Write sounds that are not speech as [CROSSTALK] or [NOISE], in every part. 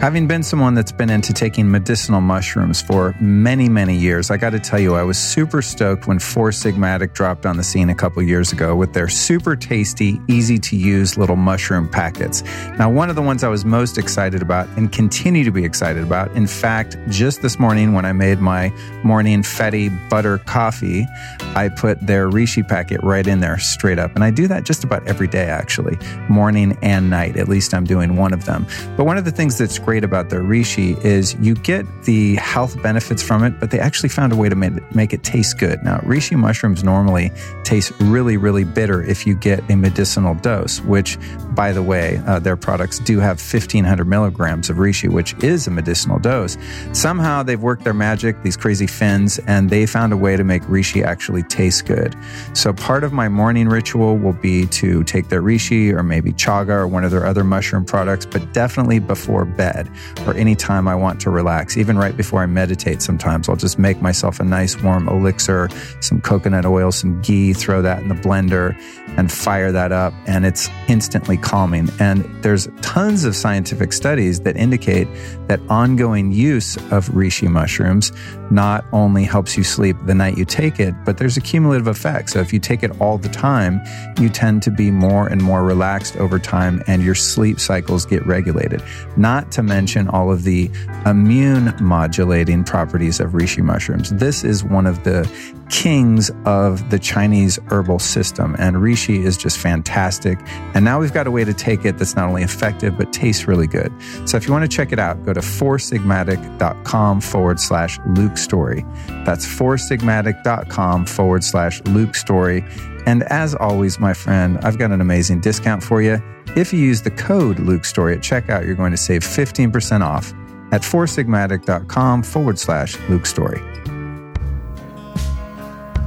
Having been someone that's been into taking medicinal mushrooms for many, many years, I got to tell you, I was super stoked when Four Sigmatic dropped on the scene a couple years ago with their super tasty, easy to use little mushroom packets. Now, one of the ones I was most excited about and continue to be excited about, in fact, just this morning when I made my morning Fetty butter coffee, I put their Reishi packet right in there straight up. And I do that just about every day, actually, morning and night. At least I'm doing one of them. But one of the things that's great about their reishi is you get the health benefits from it, but they actually found a way to make it, make it taste good. Now, reishi mushrooms normally taste really, really bitter if you get a medicinal dose, which, by the way, uh, their products do have 1500 milligrams of reishi, which is a medicinal dose. Somehow they've worked their magic, these crazy Finns, and they found a way to make reishi actually taste good. So part of my morning ritual will be to take their reishi or maybe chaga or one of their other mushroom products, but definitely before bed bed or anytime I want to relax. Even right before I meditate, sometimes I'll just make myself a nice warm elixir, some coconut oil, some ghee, throw that in the blender and fire that up. And it's instantly calming. And there's tons of scientific studies that indicate that ongoing use of reishi mushrooms not only helps you sleep the night you take it, but there's a cumulative effect. So if you take it all the time, you tend to be more and more relaxed over time and your sleep cycles get regulated. Not to mention all of the immune modulating properties of reishi mushrooms. This is one of the kings of the Chinese herbal system, and reishi is just fantastic. And now we've got a way to take it that's not only effective, but tastes really good. So if you want to check it out, go to foursigmatic.com forward slash Luke Story. That's foursigmatic.com forward slash Luke Story. And as always, my friend, I've got an amazing discount for you. If you use the code Luke Story at checkout, you're going to save 15% off at foursigmatic.com forward slash Luke Story.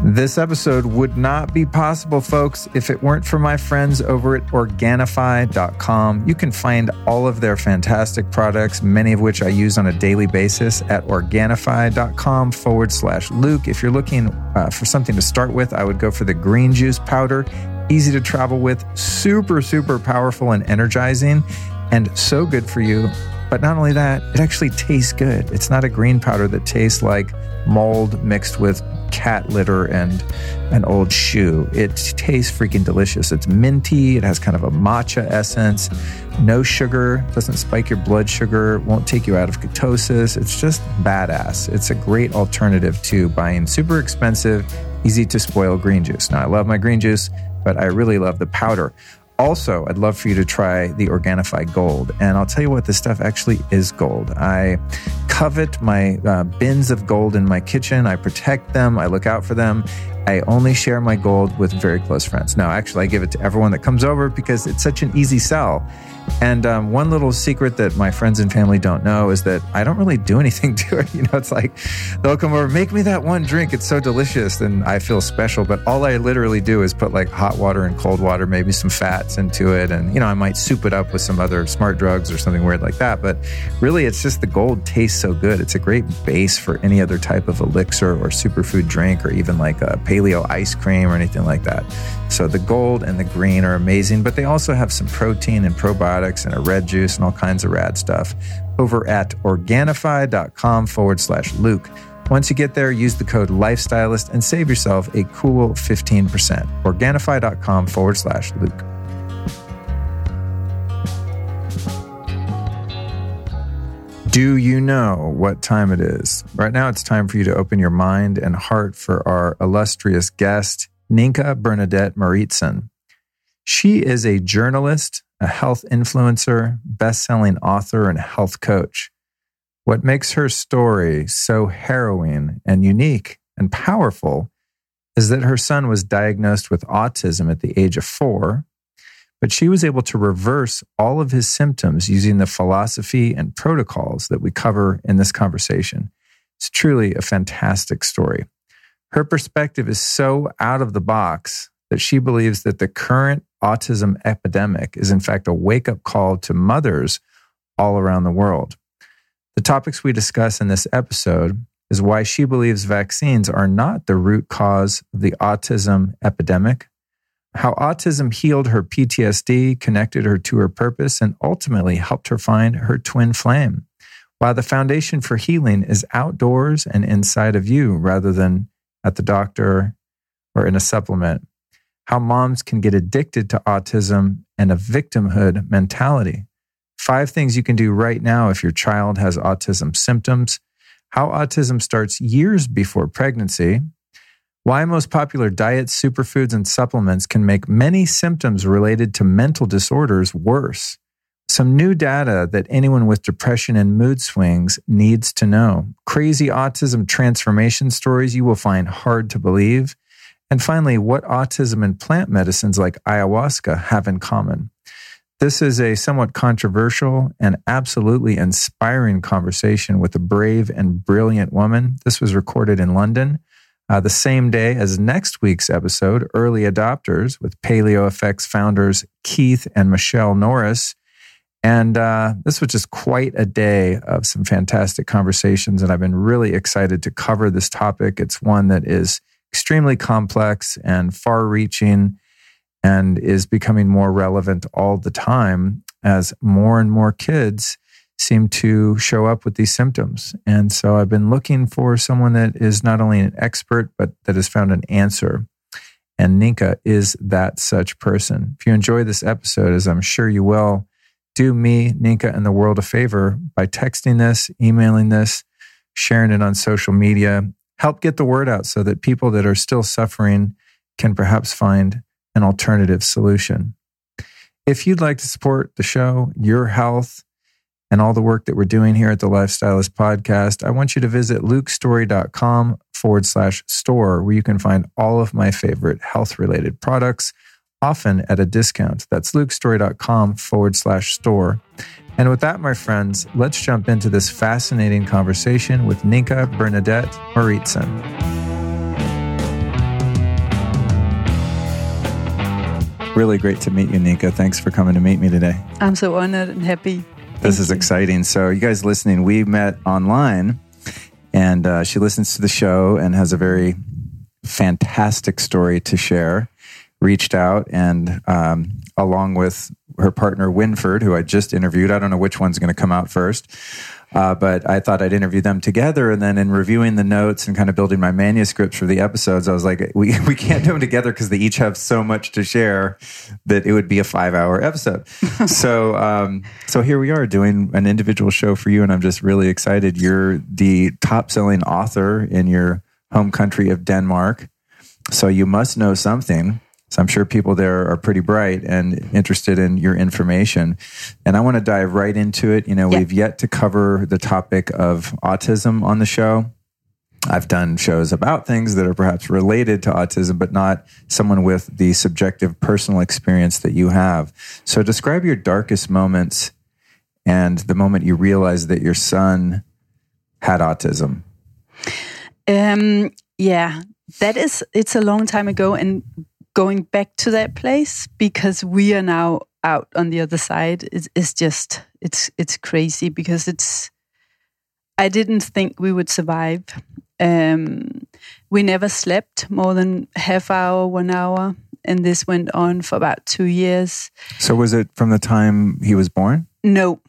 This episode would not be possible, folks, if it weren't for my friends over at Organifi.com. You can find all of their fantastic products, many of which I use on a daily basis at Organifi.com forward slash Luke. If you're looking uh, for something to start with, I would go for the green juice powder. Easy to travel with, super, super powerful and energizing, and so good for you. But not only that, it actually tastes good. It's not a green powder that tastes like mold mixed with cat litter and an old shoe. It tastes freaking delicious. It's minty. It has kind of a matcha essence. No sugar. Doesn't spike your blood sugar. Won't take you out of ketosis. It's just badass. It's a great alternative to buying super expensive, easy to spoil green juice. Now, I love my green juice, but I really love the powder. Also, I'd love for you to try the Organifi Gold. And I'll tell you what, this stuff actually is gold. I covet my uh, bins of gold in my kitchen. I protect them, I look out for them. I only share my gold with very close friends. Now, actually, I give it to everyone that comes over because it's such an easy sell. And um, one little secret that my friends and family don't know is that I don't really do [LAUGHS] anything to it. You know, it's like they'll come over, make me that one drink. It's so delicious. And I feel special. But all I literally do is put like hot water and cold water, maybe some fats into it. And, you know, I might soup it up with some other smart drugs or something weird like that. But really, it's just the gold tastes so good. It's a great base for any other type of elixir or superfood drink or even like a paleo ice cream or anything like that. So the gold and the green are amazing, but they also have some protein and probiotics and a red juice and all kinds of rad stuff over at Organifi.com forward slash Luke. Once you get there, use the code Lifestylist and save yourself a cool 15%. Organifi.com forward slash Luke. Do you know what time it is? Right now, it's time for you to open your mind and heart for our illustrious guest, Ninka Bernadette Mauritson. She is a journalist, a health influencer, best-selling author, and health coach. What makes her story so harrowing and unique and powerful is that her son was diagnosed with autism at the age of four but she was able to reverse all of his symptoms using the philosophy and protocols that we cover in this conversation. It's truly a fantastic story. Her perspective is so out of the box that she believes that the current autism epidemic is, in fact, a wake up call to mothers all around the world. The topics we discuss in this episode is why she believes vaccines are not the root cause of the autism epidemic, how autism healed her PTSD, connected her to her purpose, and ultimately helped her find her twin flame. While the foundation for healing is outdoors and inside of you rather than at the doctor or in a supplement. How moms can get addicted to autism and a victimhood mentality. Five things you can do right now if your child has autism symptoms. How autism starts years before pregnancy. Why most popular diets, superfoods, and supplements can make many symptoms related to mental disorders worse. Some new data that anyone with depression and mood swings needs to know. Crazy autism transformation stories you will find hard to believe. And finally, what autism and plant medicines like ayahuasca have in common. This is a somewhat controversial and absolutely inspiring conversation with a brave and brilliant woman. This was recorded in London uh, the same day as next week's episode, Early Adopters, with Paleo FX founders Keith and Michelle Norris. And uh, this was just quite a day of some fantastic conversations. And I've been really excited to cover this topic. It's one that is extremely complex and far reaching and is becoming more relevant all the time as more and more kids seem to show up with these symptoms. And so I've been looking for someone that is not only an expert, but that has found an answer. And Ninka is that such person. If you enjoy this episode, as I'm sure you will, do me, Ninka, and the world a favor by texting this, emailing this, sharing it on social media. Help get the word out so that people that are still suffering can perhaps find an alternative solution. If you'd like to support the show, your health, and all the work that we're doing here at the Lifestylist Podcast, I want you to visit lukestory.com forward slash store, where you can find all of my favorite health related products, often at a discount. That's lukestory.com forward slash store. And with that, my friends, let's jump into this fascinating conversation with Ninka Bernadette Mauritson. Really great to meet you, Ninka. Thanks for coming to meet me today. I'm so honored and happy. This is exciting. So, you guys listening, we met online, and uh, she listens to the show and has a very fantastic story to share. Reached out and, um, along with her partner Winford, who I just interviewed, I don't know which one's going to come out first. Uh, but I thought I'd interview them together. And then in reviewing the notes and kind of building my manuscripts for the episodes, I was like, we, [LAUGHS] we can't do them together because they each have so much to share that it would be a five hour episode. [LAUGHS] so, um, so here we are doing an individual show for you. And I'm just really excited. You're the top selling author in your home country of Denmark. So you must know something. So I'm sure people there are pretty bright and interested in your information. And I want to dive right into it. You know, we've yet to cover the topic of autism on the show. I've done shows about things that are perhaps related to autism, but not someone with the subjective personal experience that you have. So describe your darkest moments and the moment you realized that your son had autism. Um, yeah, that is, it's a long time ago. And going back to that place because we are now out on the other side is, is just it's it's crazy because it's I didn't think we would survive. Um, we never slept more than half hour, one hour, and this went on for about two years. So was it from the time he was born? No,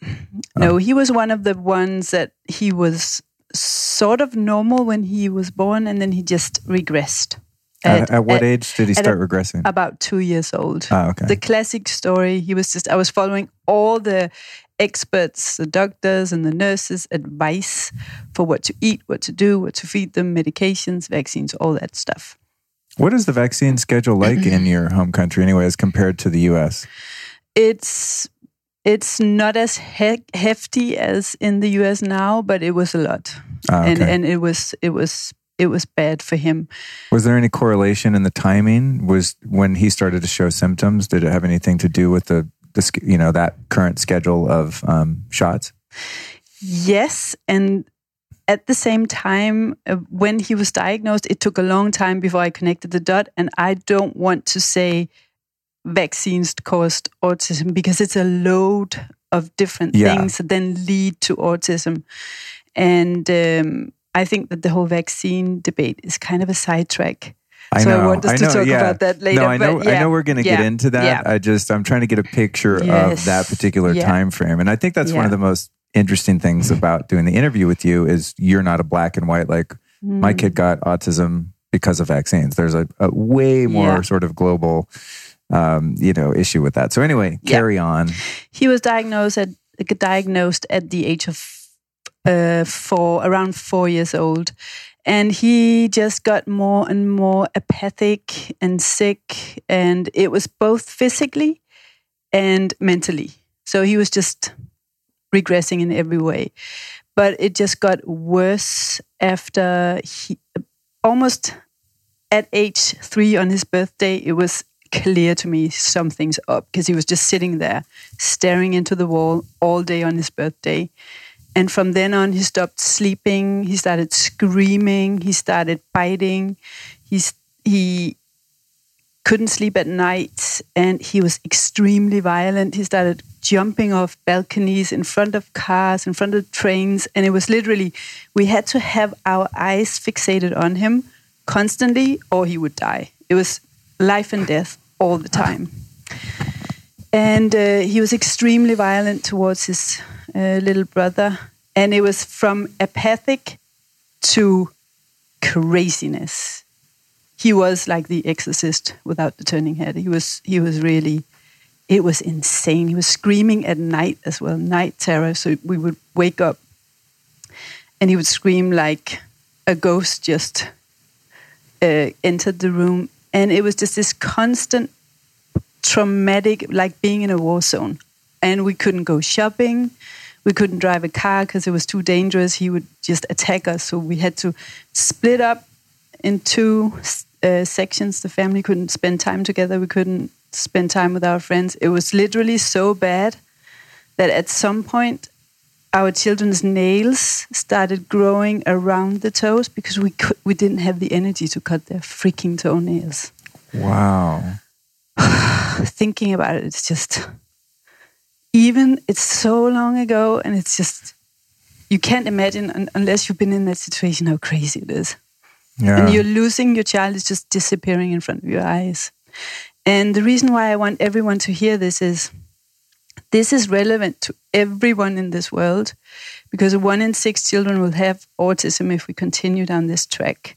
no, oh. he was one of the ones that he was sort of normal when he was born, and then he just regressed. At, at, what at, age did he start a, regressing? About two years old. Ah, okay. The classic story. He was just. I was following all the experts, the doctors and the nurses' advice for what to eat, what to do, what to feed them, medications, vaccines, all that stuff. What is the vaccine schedule like in [CLEARS THROAT] your home country, anyway, as compared to the U.S.? It's it's not as he- hefty as in the U.S. now, but it was a lot, ah, okay. and and it was it was it was bad for him. Was there any correlation in the timing? Was when he started to show symptoms? Did it have anything to do with the, the you know that current schedule of um, shots? Yes, and at the same time, uh, when he was diagnosed, it took a long time before I connected the dot. And I don't want to say vaccines caused autism because it's a load of different yeah. things that then lead to autism. And um, I think that the whole vaccine debate is kind of a sidetrack. I so know, I want us I to talk yeah. about that later. No, I know. yeah, I know we're going to yeah, get into that. I just I'm trying to get a picture Yes. of that particular time frame, and I think that's one of the most interesting things about doing the interview with you is you're not a black and white. Like my Mm. kid got autism because of vaccines. There's a, a way more sort of global, um, you know, issue with that. So anyway, carry on. He was diagnosed at diagnosed at the age of uh, four, around four years old, and he just got more and more apathic and sick, and it was both physically and mentally. So he was just regressing in every way, but it just got worse after he almost at age three on his birthday. It was clear to me something's up because he was just sitting there staring into the wall all day on his birthday. And from then on, he stopped sleeping. He started screaming. He started biting. He's, he couldn't sleep at night and he was extremely violent. He started jumping off balconies in front of cars, in front of trains. And it was literally, we had to have our eyes fixated on him constantly or he would die. It was life and death all the time. And uh, he was extremely violent towards his uh, little brother. And it was from apathic to craziness. He was like the exorcist without the turning head. He was he was really it was insane. He was screaming at night as well, night terror. So we would wake up and he would scream like a ghost just uh, entered the room. And it was just this constant traumatic, like being in a war zone. And we couldn't go shopping. We couldn't drive a car because it was too dangerous. He would just attack us. So we had to split up in two uh, sections. The family couldn't spend time together. We couldn't spend time with our friends. It was literally so bad that at some point our children's nails started growing around the toes because we could, we didn't have the energy to cut their freaking toenails. Wow. [SIGHS] Thinking about it, it's just even it's so long ago, and it's just you can't imagine un- unless you've been in that situation how crazy it is. Yeah. And you're losing your child is just disappearing in front of your eyes. And the reason why I want everyone to hear this is this is relevant to everyone in this world because one in six children will have autism if we continue down this track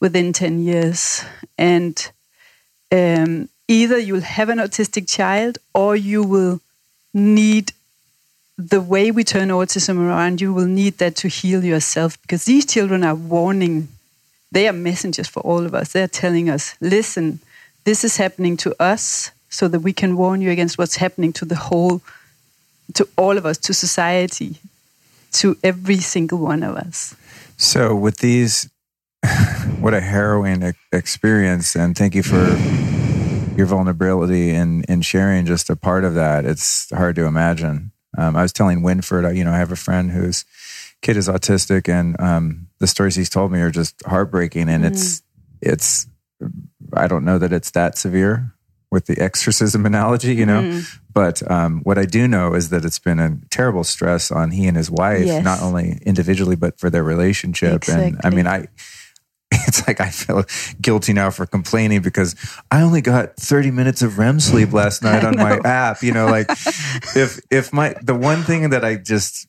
within 10 years. And um, either you'll have an autistic child or you will need the way we turn autism around, you will need that to heal yourself because these children are warning. They are messengers for all of us. They're telling us, listen, this is happening to us so that we can warn you against what's happening to the whole, to all of us, to society, to every single one of us. So with these, [LAUGHS] what a harrowing experience, and thank you for your vulnerability and in, in sharing just a part of that. It's hard to imagine. Um, I was telling Winford, you know, I have a friend whose kid is autistic, and um, the stories he's told me are just heartbreaking. And it's it's I don't know that it's that severe with the exorcism [LAUGHS] analogy, you know. Mm. But um, what I do know is that it's been a terrible stress on he and his wife, Yes. not only individually but for their relationship. And I mean, I [LAUGHS] it's like I feel guilty now for complaining because I only got 30 minutes of REM sleep last [LAUGHS] night on my app. You know, like if if my the one thing that I just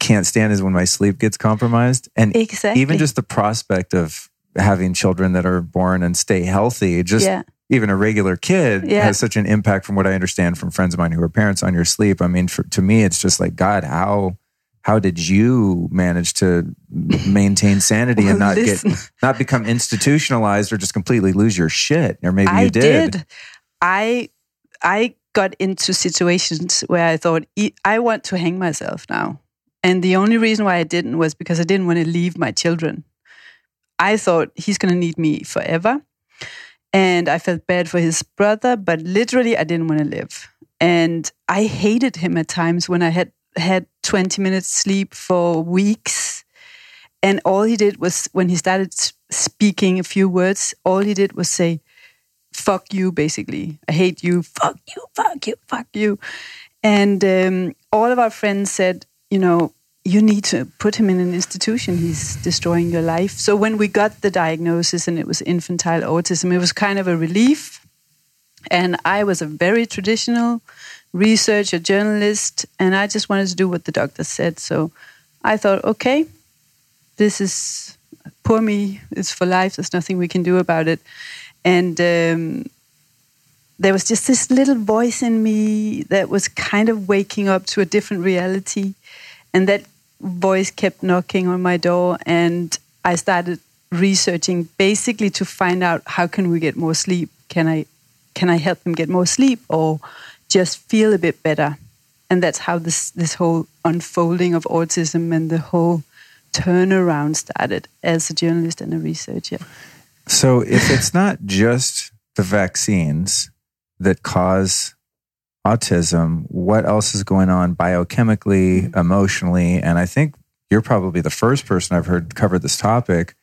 can't stand is when my sleep gets compromised. And Exactly. even just the prospect of having children that are born and stay healthy, just Yeah. even a regular kid Yeah. has such an impact from what I understand from friends of mine who are parents on your sleep. I mean, for, to me, it's just like, God, how, how did you manage to maintain sanity and not listen. get, not become institutionalized or just completely lose your shit? Or maybe I you did. did. I I got into situations where I thought "E- I want to hang myself now, and the only reason why I didn't was because I didn't want to leave my children. I thought he's going to need me forever. And I felt bad for his brother, but literally, I didn't want to live. And I hated him at times when I had had 20 minutes sleep for weeks. And all he did was, when he started speaking a few words, all he did was say, fuck you, basically. I hate you, fuck you, fuck you, fuck you. And um, all of our friends said, you know, you need to put him in an institution. He's destroying your life. So when we got the diagnosis and it was infantile autism, it was kind of a relief. And I was a very traditional researcher, journalist, and I just wanted to do what the doctor said. So I thought, okay, this is poor me. It's for life. There's nothing we can do about it. And um, there was just this little voice in me that was kind of waking up to a different reality. And that voice kept knocking on my door. And I started researching basically to find out how can we get more sleep? Can I can I help them get more sleep or just feel a bit better? And that's how this this whole unfolding of autism and the whole turnaround started as a journalist and a researcher. So if it's not just the vaccines that cause autism, what else is going on biochemically, mm-hmm. emotionally? And I think you're probably the first person I've heard cover this topic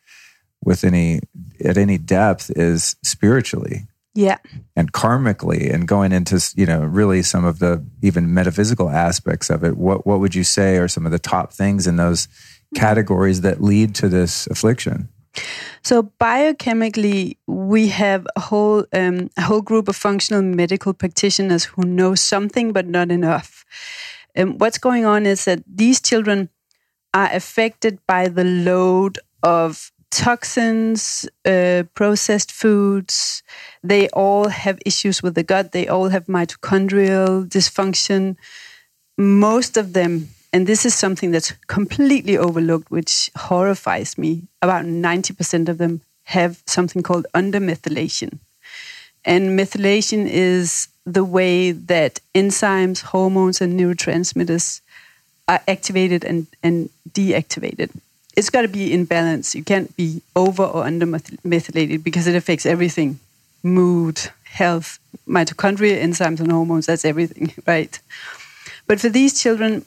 with any at any depth is spiritually. Yeah. And karmically and going into, you know, really some of the even metaphysical aspects of it. What what would you say are some of the top things in those categories that lead to this affliction? So biochemically, we have a whole um, a whole group of functional medical practitioners who know something but not enough. Um, what's going on is that these children are affected by the load of toxins, uh, processed foods. They all have issues with the gut. They all have mitochondrial dysfunction. Most of them and this is something that's completely overlooked, which horrifies me. About 90% of them have something called undermethylation. And methylation is the way that enzymes, hormones, and neurotransmitters are activated and, and deactivated. It's got to be in balance. You can't be over or under methylated because it affects everything mood, health, mitochondria, enzymes, and hormones. That's everything, [LAUGHS] right? But for these children,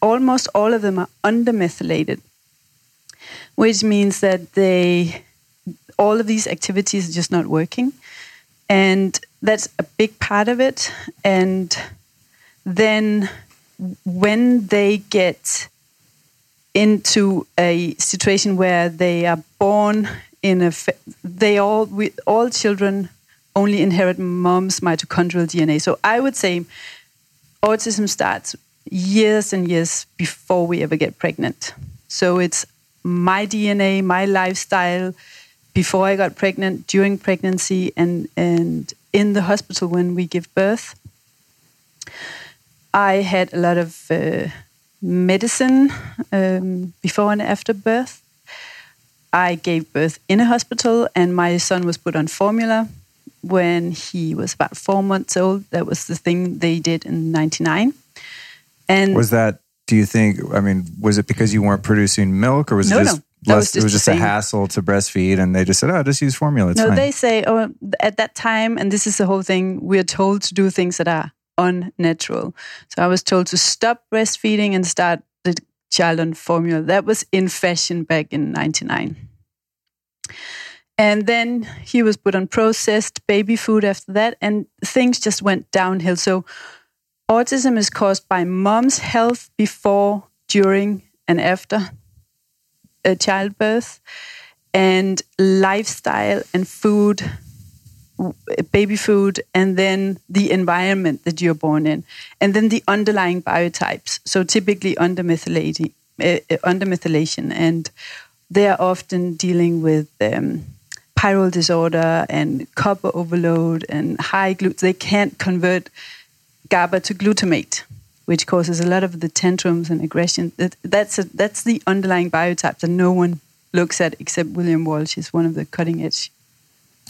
almost all of them are under methylated, which means that they all of these activities are just not working, and that's a big part of it. And then when they get into a situation where they are born in a they all we, all children only inherit mom's mitochondrial DNA. So I would say autism starts years and years before we ever get pregnant. So it's my DNA, my lifestyle before I got pregnant, during pregnancy, and, and in the hospital when we give birth. I had a lot of uh, medicine um, before and after birth. I gave birth in a hospital, and my son was put on formula when he was about four months old. That was the thing they did in 99. And was that? Do you think? I mean, was it because you weren't producing milk, or was no, it just? No, less, was it was just a hassle to breastfeed, and they just said, "Oh, just use formula." It's no, fine. they say, "Oh, at that time," and this is the whole thing. We're told to do things that are unnatural. So I was told to stop breastfeeding and start the child on formula. That was in fashion back in '99. And then he was put on processed baby food after that, and things just went downhill. So Autism is caused by mom's health before, during, and after a childbirth, and lifestyle and food, baby food, and then the environment that you're born in, and then the underlying biotypes. So typically undermethylating, uh, undermethylation, and they are often dealing with. Um, pyrrole disorder and copper overload and high gluten. They can't convert GABA to glutamate, which causes a lot of the tantrums and aggression. That, that's a, that's the underlying biotype that no one looks at except William Walsh. He's one of the cutting edge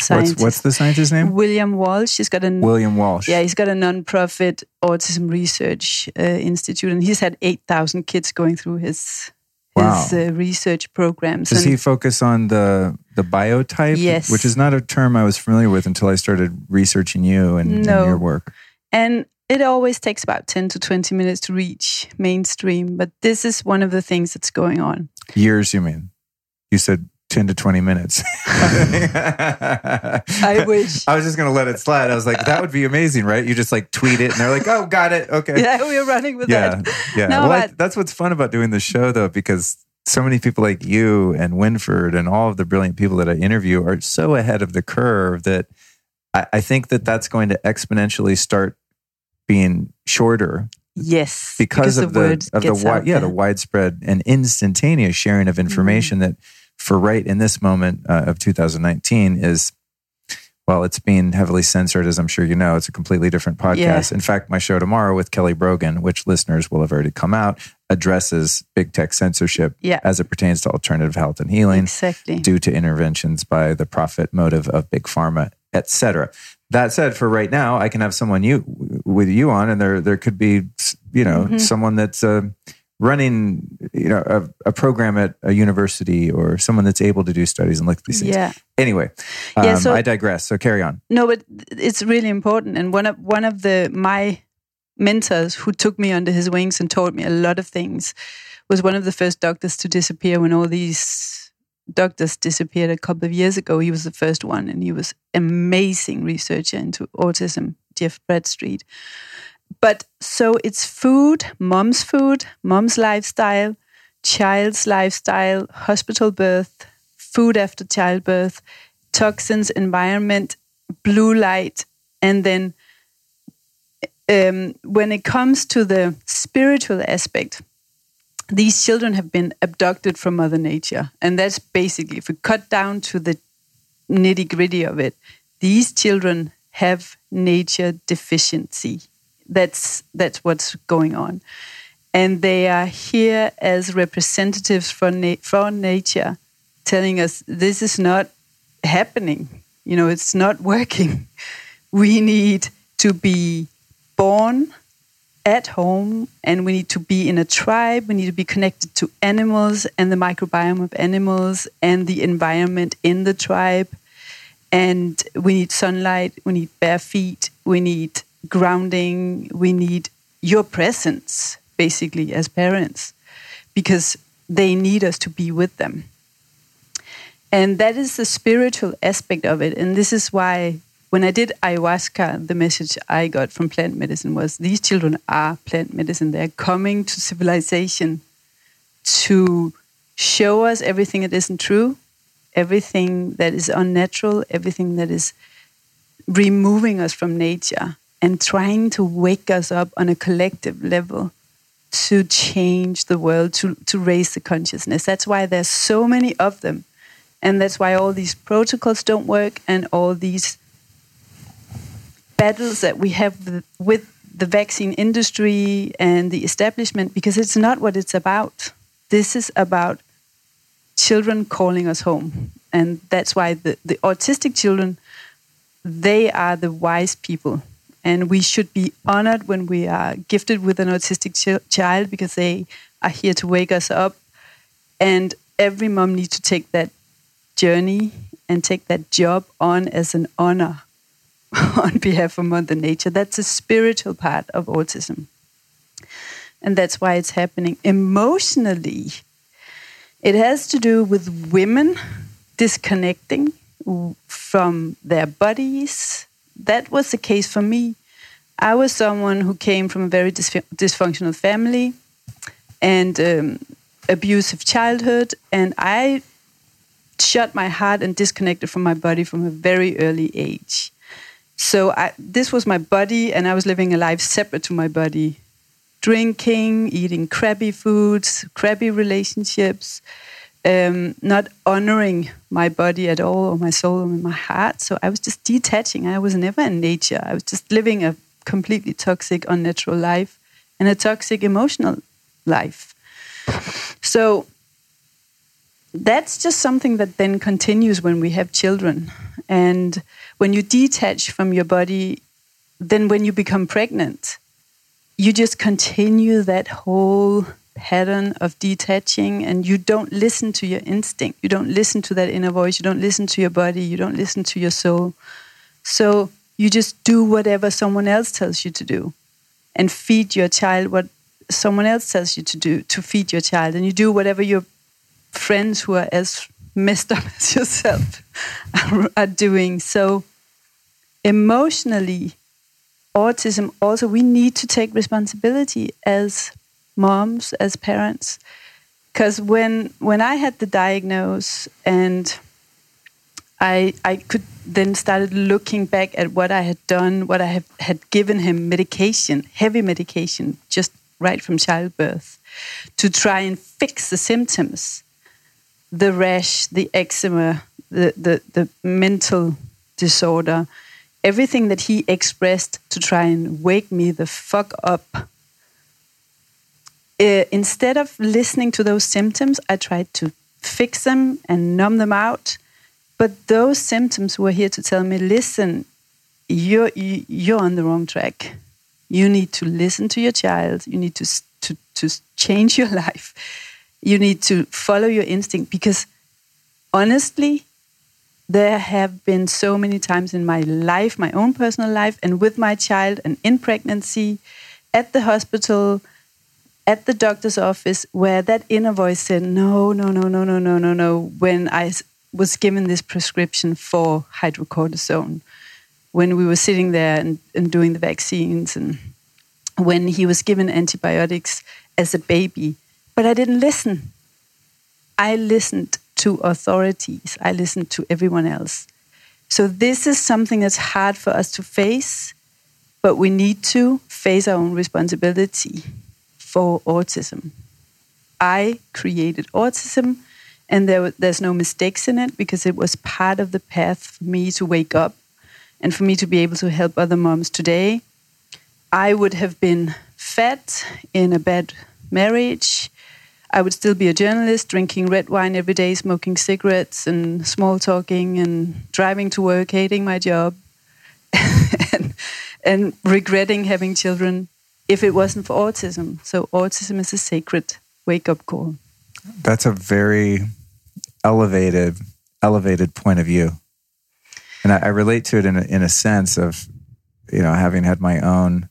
scientists. What's, what's the scientist's name? William Walsh. He's got a William Walsh. Yeah, he's got a non-profit autism research uh, institute, and he's had eight thousand kids going through his Wow. his uh, research programs. Does And- he focus on the the biotype? Yes. Which is not a term I was familiar with until I started researching you and, and your work. And it always takes about 10 to 20 minutes to reach mainstream. But this is one of the things that's going on. Years, you mean? You said 10 to 20 minutes. [LAUGHS] I wish. I was just going to let it slide. I was like, that would be amazing, right? You just like tweet it and they're like, oh, got it. Okay. Yeah, we're running with Yeah. that. Yeah. No, well, I- that's what's fun about doing the show, though, because so many people like you and Winford and all of the brilliant people that I interview are so ahead of the curve that I, I think that that's going to exponentially start being shorter Yes. because, of the, word of the wi- yeah there. the widespread and instantaneous sharing of information Mm-hmm. that for right in this moment uh, of 2019 is well it's being heavily censored as i'm sure you know it's a completely different podcast Yeah. in fact my show tomorrow with kelly brogan which listeners will have already come out addresses big tech censorship Yeah. as it pertains to alternative health and healing Exactly. due to interventions by the profit motive of big pharma, etc. That said, for right now, I can have someone you with you on, and there there could be you know Mhm. someone that's uh, running you know a, a program at a university or someone that's able to do studies and look at these things. Yeah. Anyway, um, Yeah, so- I digress. So carry on. No, but it's really important. And one of one of the my mentors who took me under his wings and taught me a lot of things was one of the first doctors to disappear when all these doctors disappeared a couple of years ago. He was the first one, and he was amazing researcher into autism, Jeff Bradstreet. But so it's food, mom's food, mom's lifestyle, child's lifestyle, hospital birth, food after childbirth, toxins, environment, blue light, and then um, when it comes to the spiritual aspect, these children have been abducted from Mother Nature. And that's basically, if we cut down to the nitty gritty of it, these children have nature deficiency. That's, that's what's going on. And they are here as representatives for, na- for nature, telling us this is not happening. You know, it's not [LAUGHS] working. We need to be born at home and we need to be in a tribe. We need to be connected to animals and the microbiome of animals and the environment in the tribe. And we need sunlight, we need bare feet, we need grounding, we need your presence, basically, as parents, because they need us to be with them. And that is the spiritual aspect of it. And this is why when I did ayahuasca, the message I got from plant medicine was these children are plant medicine. They're coming to civilization to show us everything that isn't true, everything that is unnatural, everything that is removing us from nature and trying to wake us up on a collective level to change the world, to, to raise the consciousness. That's why there's so many of them. And that's why all these protocols don't work and all these battles that we have with the vaccine industry and the establishment, because it's not what it's about. This is about children calling us home. And that's why the, the autistic children, they are the wise people. And we should be honored when we are gifted with an autistic ch- child because they are here to wake us up. And every mom needs to take that journey and take that job on as an honor [LAUGHS] on behalf of Mother Nature. That's a spiritual part of autism. And that's why it's happening. Emotionally, it has to do with women disconnecting from their bodies. That was the case for me. I was someone who came from a very dysf- dysfunctional family and um, abusive childhood, and I shut my heart and disconnected from my body from a very early age. So I, this was my body, and I was living a life separate to my body, drinking, eating crappy foods, crappy relationships, um, not honoring my body at all, or my soul, or my heart. So I was just detaching. I was never in nature. I was just living a completely toxic, unnatural life and a toxic emotional life. So that's just something that then continues when we have children. And when you detach from your body, then when you become pregnant, you just continue that whole pattern of detaching and you don't listen to your instinct. You don't listen to that inner voice. You don't listen to your body. You don't listen to your soul. So you just do whatever someone else tells you to do and feed your child what someone else tells you to do to feed your child. And you do whatever your friends who are as messed up [LAUGHS] as yourself [LAUGHS] are, doing. So emotionally, autism also, we need to take responsibility as moms, as parents. Because when when I had the diagnosis and I I could then started looking back at what I had done, what I have, had given him medication, heavy medication, just right from childbirth, to try and fix the symptoms, the rash, the eczema, the the, the mental disorder, everything that he expressed to try and wake me the fuck up uh, instead of listening to those symptoms, I tried to fix them and numb them out. But those symptoms were here to tell me, listen, you're you're on the wrong track. You need to listen to your child. You need to to to change your [LAUGHS] life. You need to follow your instinct because honestly, there have been so many times in my life, my own personal life, and with my child, and in pregnancy, at the hospital, at the doctor's office where that inner voice said, no, no, no, no, no, no, no, no, when I was given this prescription for hydrocortisone, when we were sitting there and, and doing the vaccines, and when he was given antibiotics as a baby. But I didn't listen. I listened to authorities, I listened to everyone else. So, this is something that's hard for us to face, but we need to face our own responsibility for autism. I created autism, and there, there's no mistakes in it because it was part of the path for me to wake up and for me to be able to help other moms today. I would have been fat in a bad marriage. I would still be a journalist, drinking red wine every day, smoking cigarettes and small talking and driving to work, hating my job [LAUGHS] and, and regretting having children if it wasn't for autism. So autism is a sacred wake up call. That's a very elevated, elevated point of view. And I, I relate to it in a, in a sense of, you know, having had my own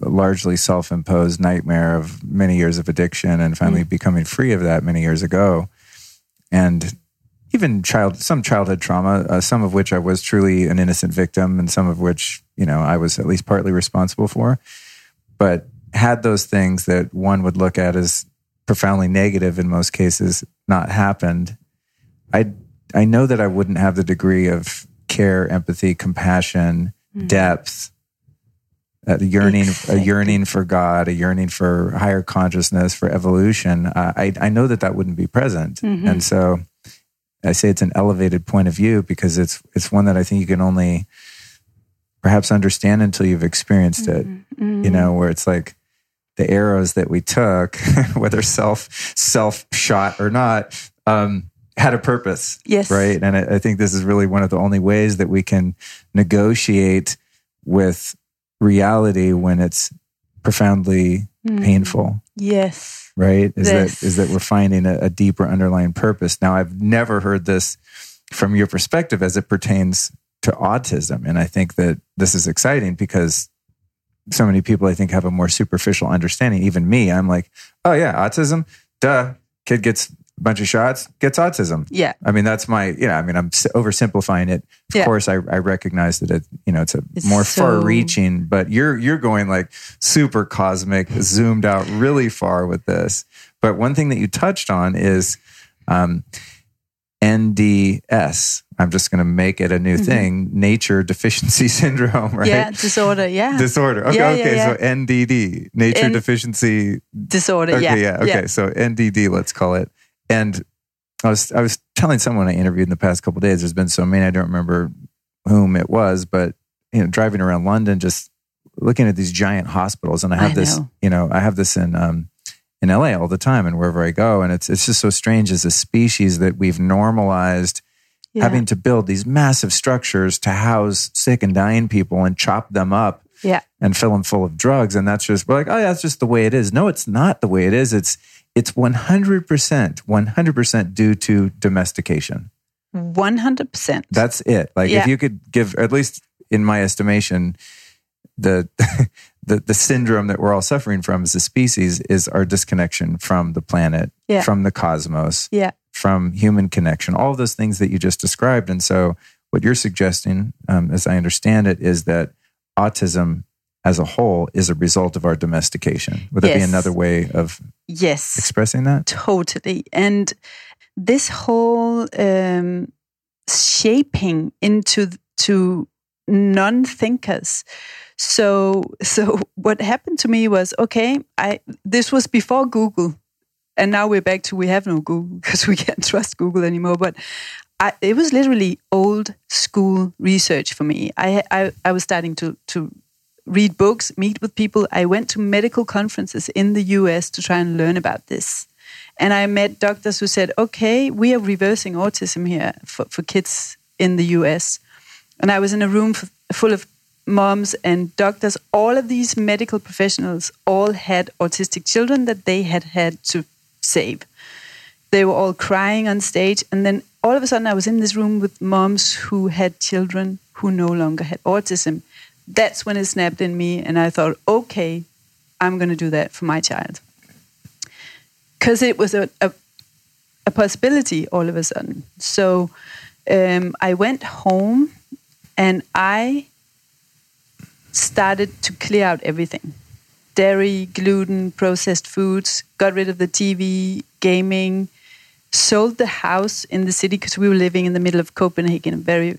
largely self-imposed nightmare of many years of addiction and finally mm. becoming free of that many years ago. And even child, some childhood trauma, uh, some of which I was truly an innocent victim, and some of which you know I was at least partly responsible for. But had those things that one would look at as profoundly negative in most cases not happened, I I know that I wouldn't have the degree of care, empathy, compassion, mm-hmm. depth, a yearning, exactly. a yearning for God, a yearning for higher consciousness, for evolution. Uh, I I know that that wouldn't be present, mm-hmm. and so I say it's an elevated point of view because it's it's one that I think you can only perhaps understand until you've experienced it. Mm-hmm. You know, where it's like the arrows that we took, [LAUGHS] whether self self shot or not, um, had a purpose. Yes. Right. And I, I think this is really one of the only ways that we can negotiate with reality when it's profoundly mm. painful. Yes right? Is this. that is that we're finding a, a deeper underlying purpose. Now, I've never heard this from your perspective as it pertains to autism, and I think that this is exciting because so many people I think have a more superficial understanding. Even me, I'm like, oh yeah, autism, duh. Kid gets a bunch of shots, gets autism. Yeah. I mean, that's my, you know, I mean, I'm oversimplifying it. Of yeah. course, I, I recognize that it, you know, it's a it's more so... far reaching, but you're, you're going like super cosmic, zoomed out really far with this. But one thing that you touched on is, um, NDS. I'm just going to make it a new mm-hmm. thing. Nature deficiency [LAUGHS] syndrome, right? Yeah, disorder. Yeah, disorder. Okay, yeah, okay. Yeah, yeah. So NDD, nature N- deficiency disorder. Okay, yeah, yeah. Okay, so NDD, let's call it. And I was I was telling someone I interviewed in the past couple days. There's been so many I don't remember whom it was, but you know, driving around London, just looking at these giant hospitals, and I have I this, you know, I have this in um, in LA all the time, and wherever I go, and it's it's just so strange as a species that we've normalized yeah. having to build these massive structures to house sick and dying people and chop them up yeah. and fill them full of drugs. And that's just, we're like, oh, yeah, that's just the way it is. No, it's not the way it is. It's, it's 100%, 100% due to domestication. 100%. That's it. Like Yeah. if you could give, at least in my estimation, the, the the syndrome that we're all suffering from as a species is our disconnection from the planet, Yeah. from the cosmos, yeah. from human connection, all of those things that you just described. And so, what you're suggesting, um, as I understand it, is that autism as a whole is a result of our domestication. Would that be another way of Yes. expressing that? Totally. And this whole um, shaping into to non-thinkers. So [LAUGHS] so what happened to me was okay, I this was before Google. And now we're back to we have no Google [LAUGHS] because we can't trust Google anymore. But I, it was literally old school research for me. I, I I was starting to to read books, meet with people. I went to medical conferences in the US to try and learn about this. And I met doctors who said, okay, we are reversing autism here for, for kids in the US. And I was in a room full of moms and doctors. All of these medical professionals all had autistic children that they had had to save. They were all crying on stage. And then all of a sudden, I was in this room with moms who had children who no longer had autism. That's when it snapped in me. And I thought, okay, I'm going to do that for my child. Because it was a, a, a possibility all of a sudden. So um, I went home and I started to clear out everything dairy, gluten, processed foods, got rid of the TV, gaming, sold the house in the city because we were living in the middle of Copenhagen, a very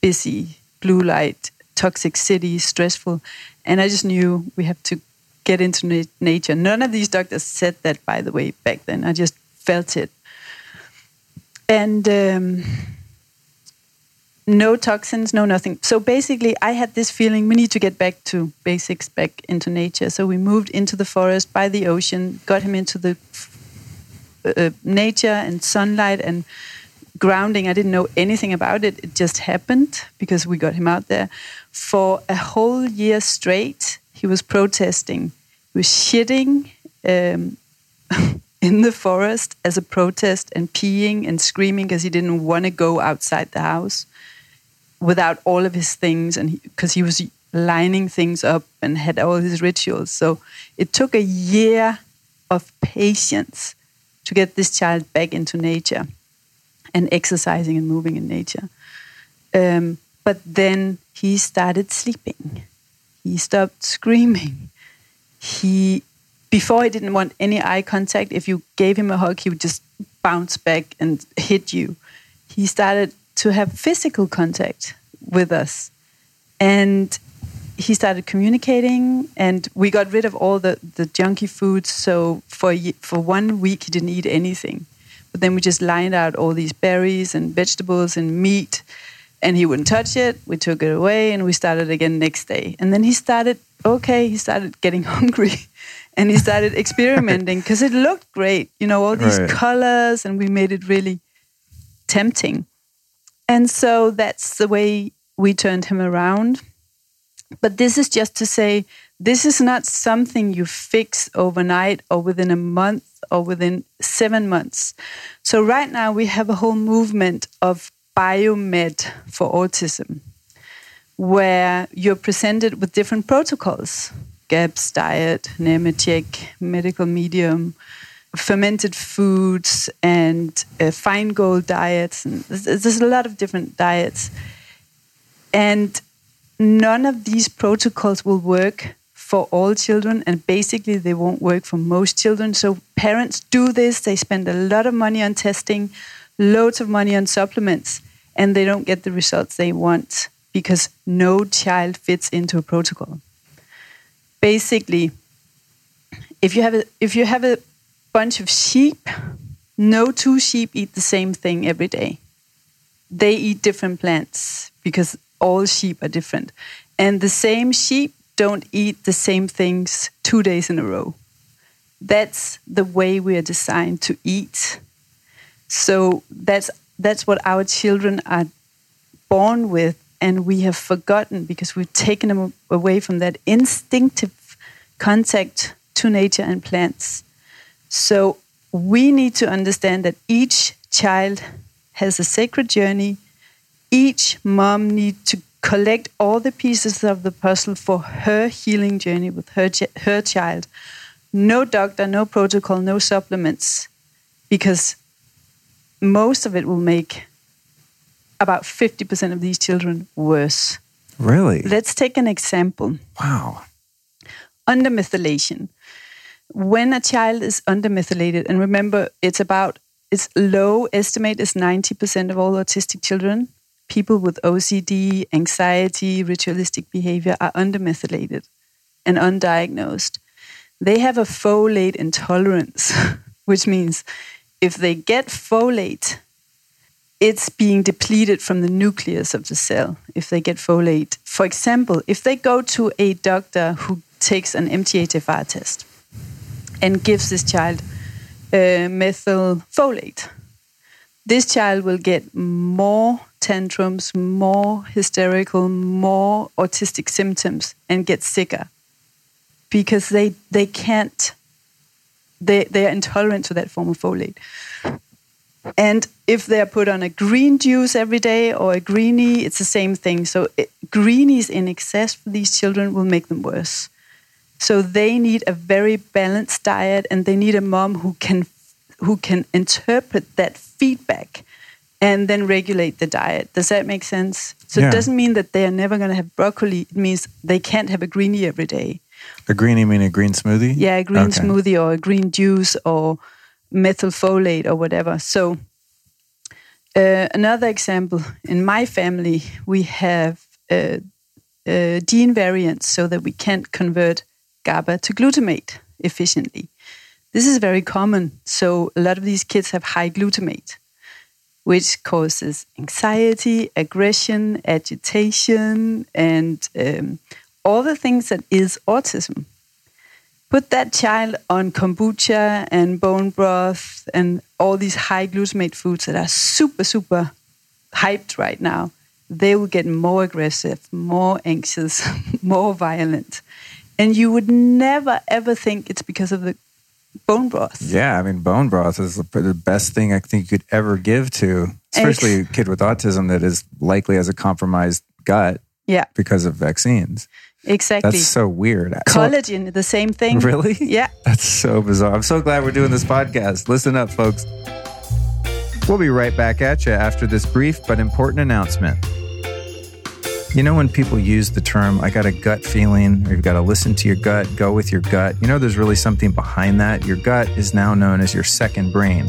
busy, blue light, toxic city, stressful. And I just knew we have to get into na- nature. None of these doctors said that, by the way, back then. I just felt it. And um, no toxins, no nothing. So basically, I had this feeling we need to get back to basics, back into nature. So we moved into the forest by the ocean, got him into the uh, nature and sunlight and grounding. I didn't know anything about it. It just happened because we got him out there. For a whole year straight, he was protesting. He was shitting um, [LAUGHS] in the forest as a protest and peeing and screaming because he didn't want to go outside the house without all of his things and because he, was lining things up and had all his rituals. So it took a year of patience to get this child back into nature and exercising and moving in nature. Um, but then he started sleeping. He stopped screaming. He, before he didn't want any eye contact. If you gave him a hug, he would just bounce back and hit you. He started to have physical contact with us, and he started communicating. And we got rid of all the the junky foods. So for for one week, he didn't eat anything. But then we just lined out all these berries and vegetables and meat, and he wouldn't touch it. We took it away, and we started again next day. And then he started okay. He started getting [LAUGHS] hungry, and he started experimenting because it looked great. You know, all these Right. colors, and we made it really tempting. And so that's the way we turned him around. But this is just to say this is not something you fix overnight or within a month or within seven months. So, right now, we have a whole movement of biomed for autism where you're presented with different protocols GAPS diet, Nemechek, medical medium, fermented foods, and uh, Feingold diets. And there's, there's a lot of different diets. And none of these protocols will work for all children, and basically, they won't work for most children. So, parents do this, they spend a lot of money on testing, loads of money on supplements, and they don't get the results they want because no child fits into a protocol. Basically, if you have a if you have a bunch of sheep, no two sheep eat the same thing every day. They eat different plants because all sheep are different. And the same sheep don't eat the same things two days in a row. That's the way we are designed to eat. So that's that's what our children are born with and we have forgotten because we've taken them away from that instinctive contact to nature and plants. So we need to understand that each child has a sacred journey. Each mom needs to collect all the pieces of the puzzle for her healing journey with her her child. No doctor, no protocol, no supplements, because most of it will make about 50% of these children worse. Really? Let's take an example. Wow. Undermethylation. When a child is undermethylated, and remember, it's about, its low estimate is 90% of all autistic children. People with OCD, anxiety, ritualistic behavior are undermethylated and undiagnosed. They have a folate intolerance, [LAUGHS] which means if they get folate, it's being depleted from the nucleus of the cell if they get folate. For example, if they go to a doctor who takes an MTHFR test and gives this child uh, methylfolate, this child will get more tantrums, more hysterical, more autistic symptoms, and get sicker because they they can't they they are intolerant to that form of folate. And if they're put on a green juice every day or a greenie, it's the same thing. So it, greenies in excess for these children will make them worse. So they need a very balanced diet, and they need a mom who can who can interpret that feedback and then regulate the diet. Does that make sense? So Yeah. it doesn't mean that they are never going to have broccoli. It means they can't have a greenie every day. A greenie mean a green smoothie? Yeah, a green Okay. smoothie or a green juice or methylfolate or whatever. So, uh, another example in my family, we have uh, uh, gene variants so that we can't convert GABA to glutamate efficiently. This is very common. So, a lot of these kids have high glutamate, which causes anxiety, aggression, agitation, and um, all the things that is autism put that child on kombucha and bone broth and all these high glutamate foods that are super, super hyped right now, they will get more aggressive, more anxious, [LAUGHS] more violent. And you would never, ever think it's because of the bone broth. Yeah, I mean, bone broth is the best thing I think you could ever give to, especially a kid with autism that is likely has a compromised gut Yeah, because of vaccines. exactly. That's so weird. So- Collagen, the same thing. really? Yeah. [LAUGHS] That's so bizarre. I'm so glad we're doing this podcast. Listen up, folks. We'll be right back at you after this brief but important announcement. You know, when people use the term, I got a gut feeling, or you've got to listen to your gut, go with your gut, you know, there's really something behind that. Your gut is now known as your second brain.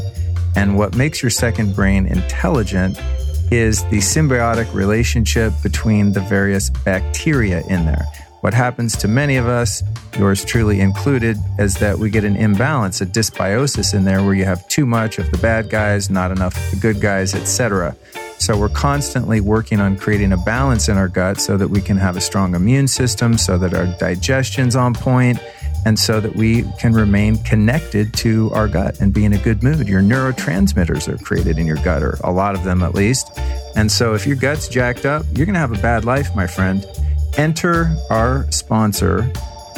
And what makes your second brain intelligent is the symbiotic relationship between the various bacteria in there. What happens to many of us, yours truly included, is that we get an imbalance, a dysbiosis in there where you have too much of the bad guys, not enough of the good guys, etc. So we're constantly working on creating a balance in our gut so that we can have a strong immune system, so that our digestion's on point, and so that we can remain connected to our gut and be in a good mood. Your neurotransmitters are created in your gut, or a lot of them at least. And so if your gut's jacked up, you're going to have a bad life, my friend. Enter our sponsor,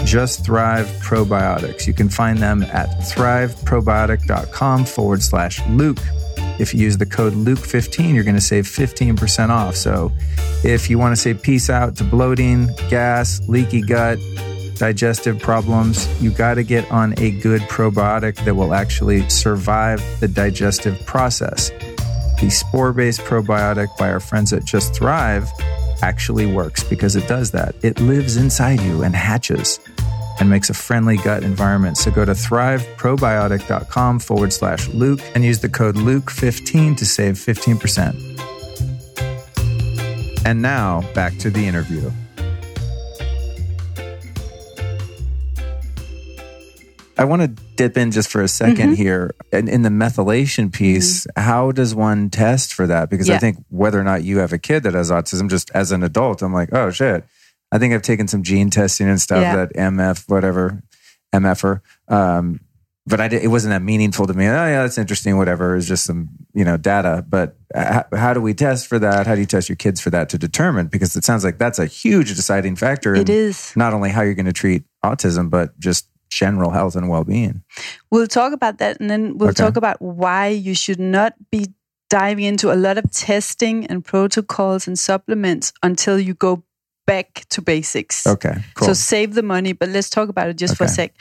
Just Thrive Probiotics. You can find them at thriveprobiotic.com forward slash Luke. If you use the code Luke15, you're going to save 15% off. So if you want to say peace out to bloating, gas, leaky gut, digestive problems, you got to get on a good probiotic that will actually survive the digestive process. The spore based probiotic by our friends at Just Thrive actually works because it does that. It lives inside you and hatches and makes a friendly gut environment. So go to thriveprobiotic.com forward slash Luke and use the code Luke15 to save 15%. And now back to the interview. I want to dip in just for a 2nd Mm-hmm. here. In, in the methylation piece, how does one test for that? Because I think whether or not you have a kid that has autism, just as an adult, I'm like, oh shit. I think I've taken some gene testing and stuff Yeah. that MF, whatever, MFer, um, but I did, it wasn't that meaningful to me. Oh yeah, that's interesting. Whatever. It's just some you know data. But how, how, do we test for that? How do you test your kids for that to determine? Because it sounds like that's a huge deciding factor. It is not only how you're going to treat autism, but just general health and well-being. We'll talk about that, and then we'll okay. talk about why you should not be diving into a lot of testing and protocols and supplements until you go back to basics. Okay, cool. So save the money, but let's talk about it just okay. for a sec.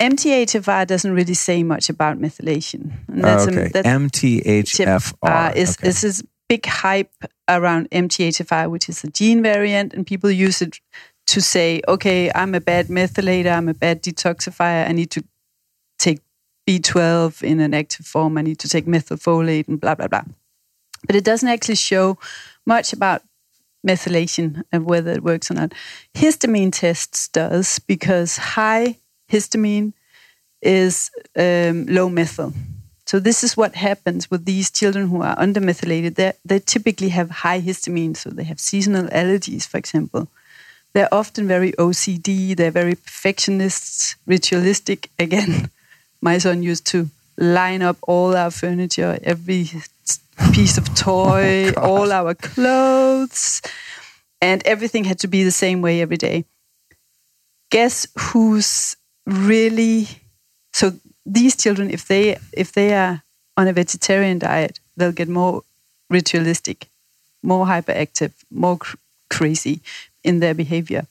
MTHFR doesn't really say much about methylation. And that's okay. A, that's MTHFR is okay. this is big hype around MTHFR, which is a gene variant, and people use it to say, okay, I'm a bad methylator, I'm a bad detoxifier, I need to take B12 in an active form, I need to take methylfolate, and blah blah blah. But it doesn't actually show much about methylation and whether it works or not. Histamine tests does because high histamine is um, low methyl. So this is what happens with these children who are undermethylated. They they typically have high histamine, so they have seasonal allergies, for example. They're often very OCD. They're very perfectionists, ritualistic. Again, [LAUGHS] my son used to line up all our furniture, every piece of toy, oh, all our clothes, and everything had to be the same way every day. Guess who's really so these children if they if they are on a vegetarian diet they'll get more ritualistic more hyperactive more cr- crazy in their behavior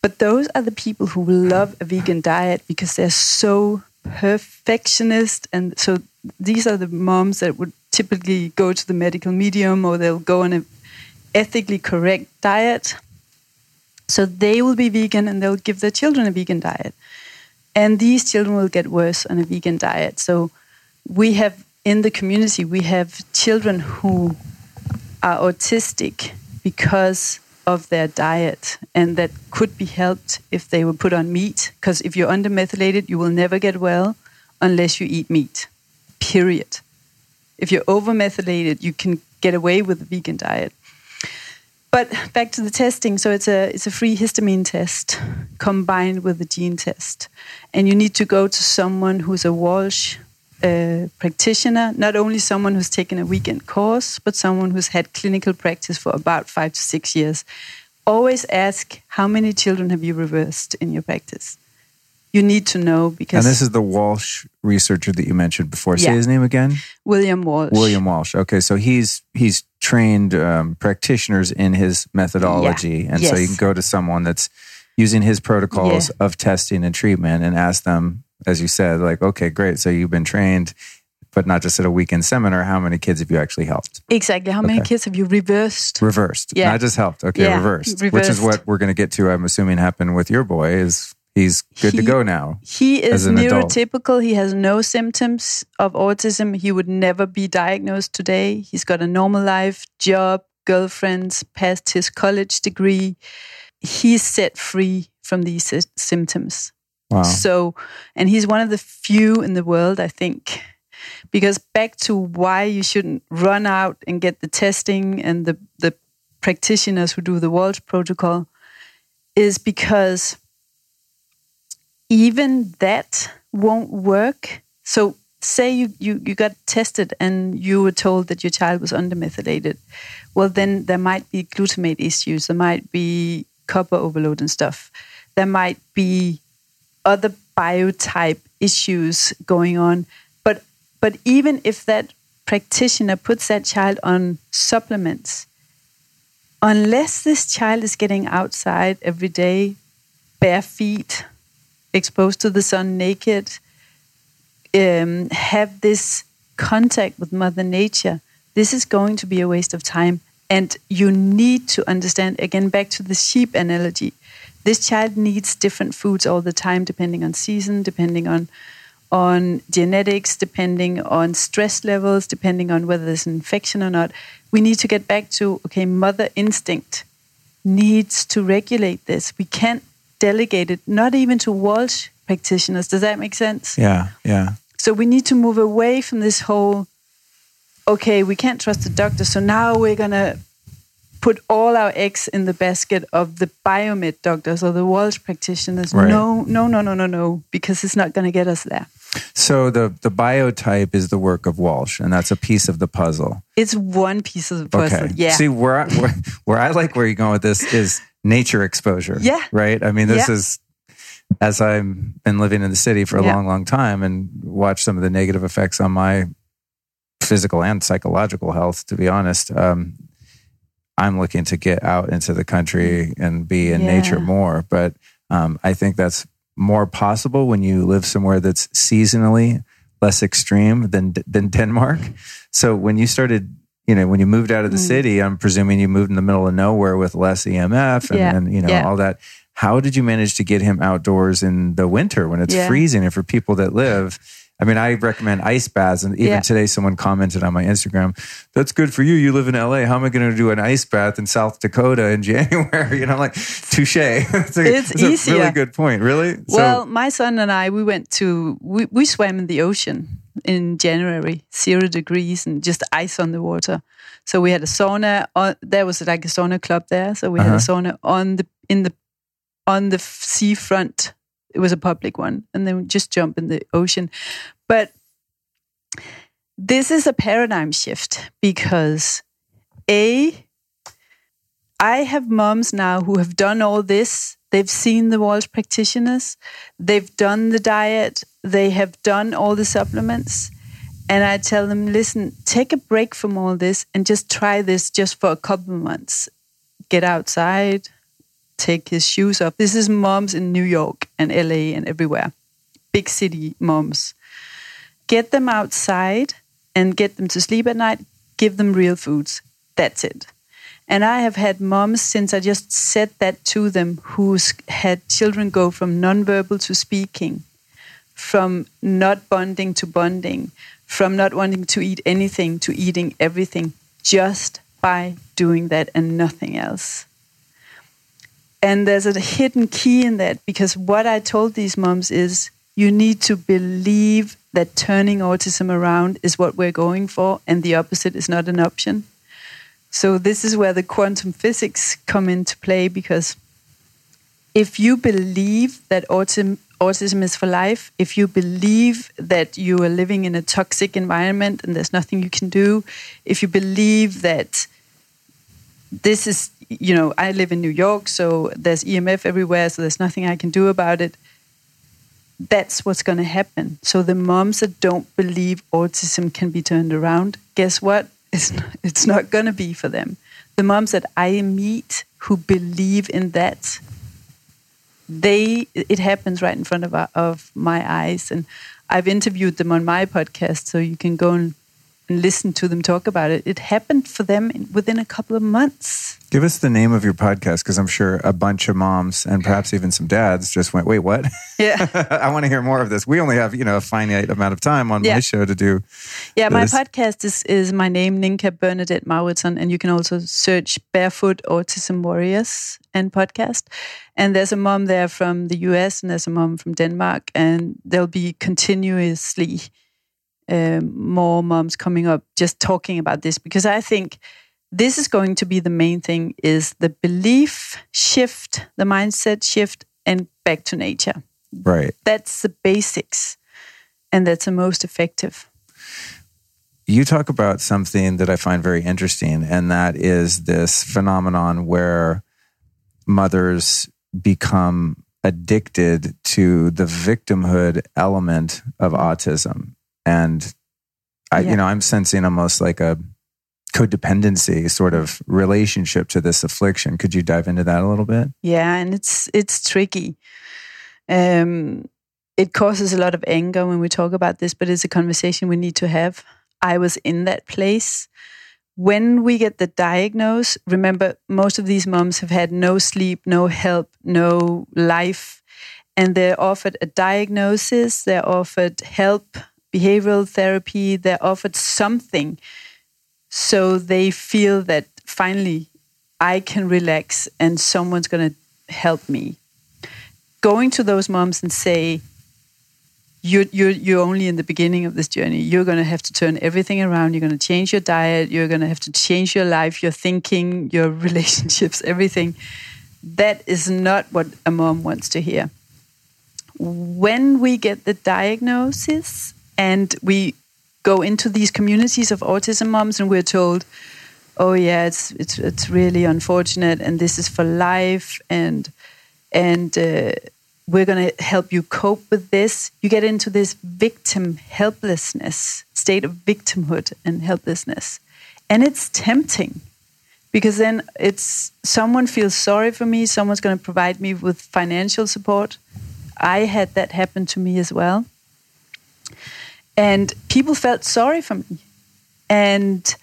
but those are the people who love a vegan diet because they're so perfectionist and so these are the moms that would typically go to the medical medium or they'll go on an ethically correct diet so they will be vegan and they'll give their children a vegan diet. And these children will get worse on a vegan diet. So we have in the community, we have children who are autistic because of their diet and that could be helped if they were put on meat. Because if you're undermethylated, you will never get well unless you eat meat, period. If you're overmethylated, you can get away with a vegan diet. But back to the testing. So it's a it's a free histamine test combined with the gene test, and you need to go to someone who's a Walsh uh, practitioner, not only someone who's taken a weekend course, but someone who's had clinical practice for about five to six years. Always ask how many children have you reversed in your practice you need to know because. And this is the Walsh researcher that you mentioned before. Say his name again. William Walsh. William Walsh. Okay, so he's he's trained um, practitioners in his methodology, yeah. and yes. so you can go to someone that's using his protocols yeah. of testing and treatment and ask them, as you said, like, okay, great. So you've been trained. But not just at a weekend seminar. How many kids have you actually helped? Exactly. How okay. many kids have you reversed? Reversed. Yeah. Not just helped. Okay, yeah. reversed. reversed. Which is what we're going to get to. I'm assuming happened with your boy. Is he's good he, to go now. He is neurotypical. Adult. He has no symptoms of autism. He would never be diagnosed today. He's got a normal life, job, girlfriends, passed his college degree. He's set free from these symptoms. Wow. So, and he's one of the few in the world, I think. Because back to why you shouldn't run out and get the testing and the, the practitioners who do the Walsh protocol is because even that won't work. So say you, you, you got tested and you were told that your child was undermethylated. Well, then there might be glutamate issues. There might be copper overload and stuff. There might be other biotype issues going on. But but even if that practitioner puts that child on supplements, unless this child is getting outside every day, bare feet, exposed to the sun naked, um, have this contact with Mother Nature, this is going to be a waste of time. And you need to understand, again, back to the sheep analogy. This child needs different foods all the time, depending on season, depending on on genetics, depending on stress levels, depending on whether there's an infection or not. We need to get back to okay, mother instinct needs to regulate this. We can't delegated, not even to Walsh practitioners. Does that make sense? Yeah, yeah. So we need to move away from this whole, okay, we can't trust the doctor, so now we're going to put all our eggs in the basket of the biomed doctors or the Walsh practitioners. Right. No, no, no, no, no, no, because it's not going to get us there. So the the biotype is the work of Walsh, and that's a piece of the puzzle. It's one piece of the puzzle. Okay. Yeah. See where I, where, where I like where you're going with this is nature exposure. Yeah. Right. I mean, this Yeah. is as I've been living in the city for a Yeah. long, long time and watched some of the negative effects on my physical and psychological health. To be honest, um, I'm looking to get out into the country and be in Yeah. nature more. But um, I think that's more possible when you live somewhere that's seasonally less extreme than than Denmark. So when you started, you know, when you moved out of the Mm. city, I'm presuming you moved in the middle of nowhere with less EMF and, Yeah. and you know Yeah. all that. How did you manage to get him outdoors in the winter when it's Yeah. freezing? And for people that live, I mean, I recommend ice baths. And even today, someone commented on my Instagram, "That's good for you. You live in LA. How am I going to do an ice bath in South Dakota in [LAUGHS] January?" You know, I'm like, touche. [LAUGHS] it's a, It's a really good point. Really? well, my son and I, we went to, we, we swam in the ocean in January, zero degrees and just ice on the water. So we had a sauna. On, there was like a sauna club there. So we had a uh-huh. sauna on the, in the, on the seafront. It was a public one. And then we just jump in the ocean. But this is a paradigm shift because A, I have moms now who have done all this. They've seen the Walsh practitioners, they've done the diet, they have done all the supplements. And I tell them, listen, take a break from all this and just try this just for a couple months. Get outside, take his shoes off. This is moms in New York and LA and everywhere, big city moms. Get them outside and get them to sleep at night. Give them real foods. That's it. And I have had moms since I just said that to them who's had children go from nonverbal to speaking, from not bonding to bonding, from not wanting to eat anything to eating everything, just by doing that and nothing else. And there's a hidden key in that because what I told these moms is you need to believe that turning autism around is what we're going for and the opposite is not an option. So this is where the quantum physics come into play because if you believe that autism autism is for life, if you believe that you are living in a toxic environment and there's nothing you can do, if you believe that this is, you know, I live in New York, so there's EMF everywhere, so there's nothing I can do about it. That's what's going to happen. So the moms that don't believe autism can be turned around, guess what? It's not, it's not going to be for them. The moms that I meet who believe in that, they it happens right in front of our, of my eyes, and I've interviewed them on my podcast, so you can go and, and listen to them talk about it. It happened for them within a couple of months. Give us the name of your podcast because I'm sure a bunch of moms and perhaps even some dads just went, "Wait, what?" Yeah. [LAUGHS] I want to hear more of this. We only have you know a finite amount of time on Yeah. my show to do. Yeah, my podcast is, is my name, Ninka Bernadette Mauritson, and you can also search Barefoot Autism Warriors and podcast. And there's a mom there from the US and there's a mom from Denmark, and there'll be continuously um, more moms coming up just talking about this because I think this is going to be the main thing is the belief shift, the mindset shift, and back to nature. Right. That's the basics, and that's the most effective. you talk about something that I find very interesting, and that is this phenomenon where mothers become addicted to the victimhood element of autism. And I, Yeah. you know, I'm sensing almost like a codependency sort of relationship to this affliction. Could you dive into that a little bit? Yeah, and it's it's tricky. Um, it causes a lot of anger when we talk about this, but it's a conversation we need to have. I was in that place. When we get the diagnose, remember most of these moms have had no sleep, no help, no life, and they're offered a diagnosis, they're offered help, behavioral therapy, they're offered something so they feel that finally I can relax and someone's going to help me. Going to those moms and say, you're, you're, you're only in the beginning of this journey. You're going to have to turn everything around. You're going to change your diet. You're going to have to change your life, your thinking, your [LAUGHS] relationships, everything. That is not what a mom wants to hear. When we get the diagnosis and we go into these communities of autism moms and we're told, oh yeah, it's it's it's really unfortunate and this is for life and and uh, we're going to help you cope with this. You get into this victim helplessness, state of victimhood and helplessness. And it's tempting because then it's someone feels sorry for me, someone's going to provide me with financial support. I had that happen to me as well. And people felt sorry for me. And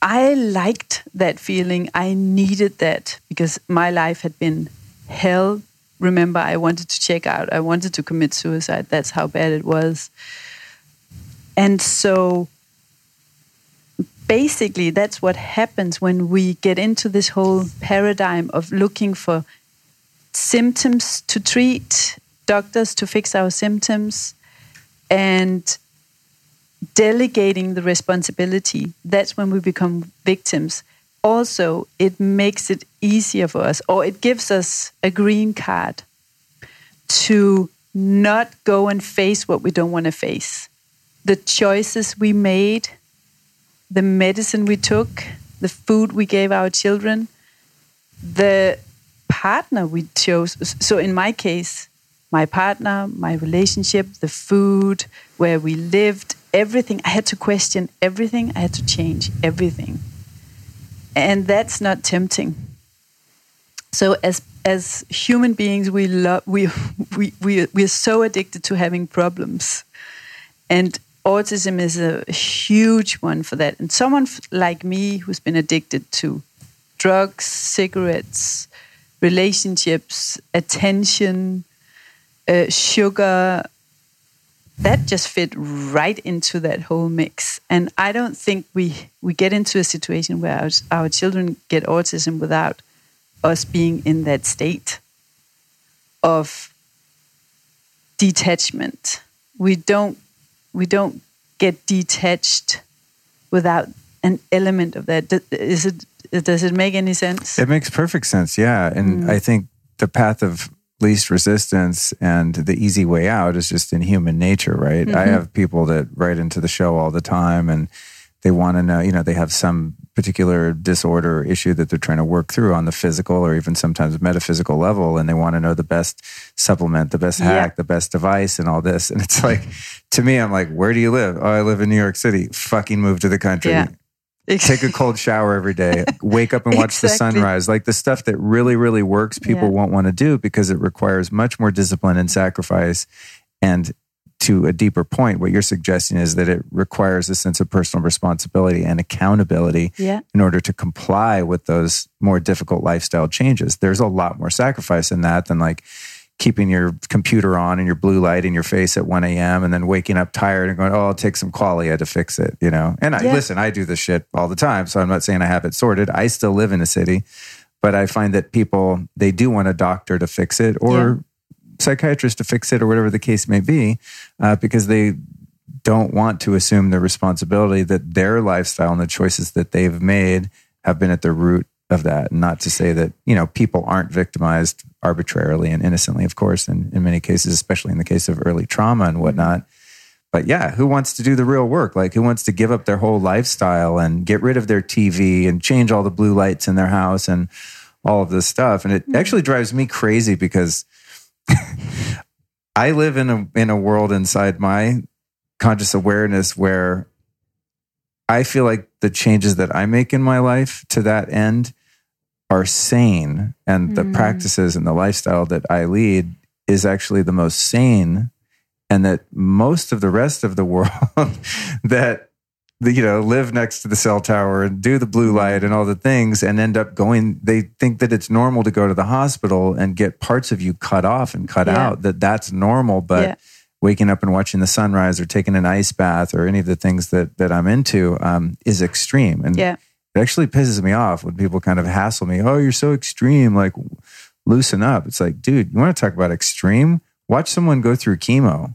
I liked that feeling. I needed that because my life had been hell remember I wanted to check out. I wanted to commit suicide. That's how bad it was. And so basically, that's what happens when we get into this whole paradigm of looking for symptoms to treat, doctors to fix our symptoms, and delegating the responsibility. That's when we become victims also it makes it easier for us or it gives us a green card to not go and face what we don't want to face the choices we made the medicine we took the food we gave our children the partner we chose so in my case my partner my relationship the food where we lived everything i had to question everything i had to change everything and that's not tempting. So as as human beings, we love we [LAUGHS] we we we're so addicted to having problems, and autism is a huge one for that. And someone like me who's been addicted to drugs, cigarettes, relationships, attention, uh, sugar, that just fit right into that whole mix. And I don't think we we get into a situation where our, our children get autism without us being in that state of detachment. We don't we don't get detached without an element of that. Is it does it make any sense? It makes perfect sense. Yeah, and mm. I think the path of least resistance and the easy way out is just in human nature, right? Mm-hmm. I have people that write into the show all the time and they want to know, you know, they have some particular disorder or issue that they're trying to work through on the physical or even sometimes metaphysical level and they want to know the best supplement, the best hack, yeah. the best device and all this. And it's like to me I'm like, "Where do you live?" "Oh, I live in New York City." Fucking move to the country. Yeah. Take a cold shower every day. Wake up and watch exactly. the sunrise. Like the stuff that really, really works, people yeah. won't want to do because it requires much more discipline and sacrifice. And to a deeper point, what you're suggesting is that it requires a sense of personal responsibility and accountability yeah. in order to comply with those more difficult lifestyle changes. There's a lot more sacrifice in that than like, keeping your computer on and your blue light in your face at 1 a.m. and then waking up tired and going, oh, I'll take some qualia to fix it, you know? And I, yeah. listen, I do this shit all the time. So I'm not saying I have it sorted. I still live in a city, but I find that people, they do want a doctor to fix it or yeah. psychiatrist to fix it or whatever the case may be, uh, because they don't want to assume the responsibility that their lifestyle and the choices that they've made have been at the root of that. Not to say that, you know, people aren't victimized arbitrarily and innocently, of course, in, in many cases, especially in the case of early trauma and whatnot. But yeah, who wants to do the real work? Like, who wants to give up their whole lifestyle and get rid of their TV and change all the blue lights in their house and all of this stuff? And it hmm. actually drives me crazy because [LAUGHS] I live in a in a world inside my conscious awareness where I feel like the changes that I make in my life to that end are sane and the mm. practices and the lifestyle that I lead is actually the most sane and that most of the rest of the [LAUGHS] world [LAUGHS] that you know live next to the cell tower and do the blue light and all the things and end up going they think that it's normal to go to the hospital and get parts of you cut off and cut yeah. out that that's normal but yeah. waking up and watching the sunrise or taking an ice bath or any of the things that that I'm into um, is extreme and yeah it actually pisses me off when people kind of hassle me. Oh, you're so extreme. Like, loosen up. It's like, dude, you want to talk about extreme? Watch someone go through chemo.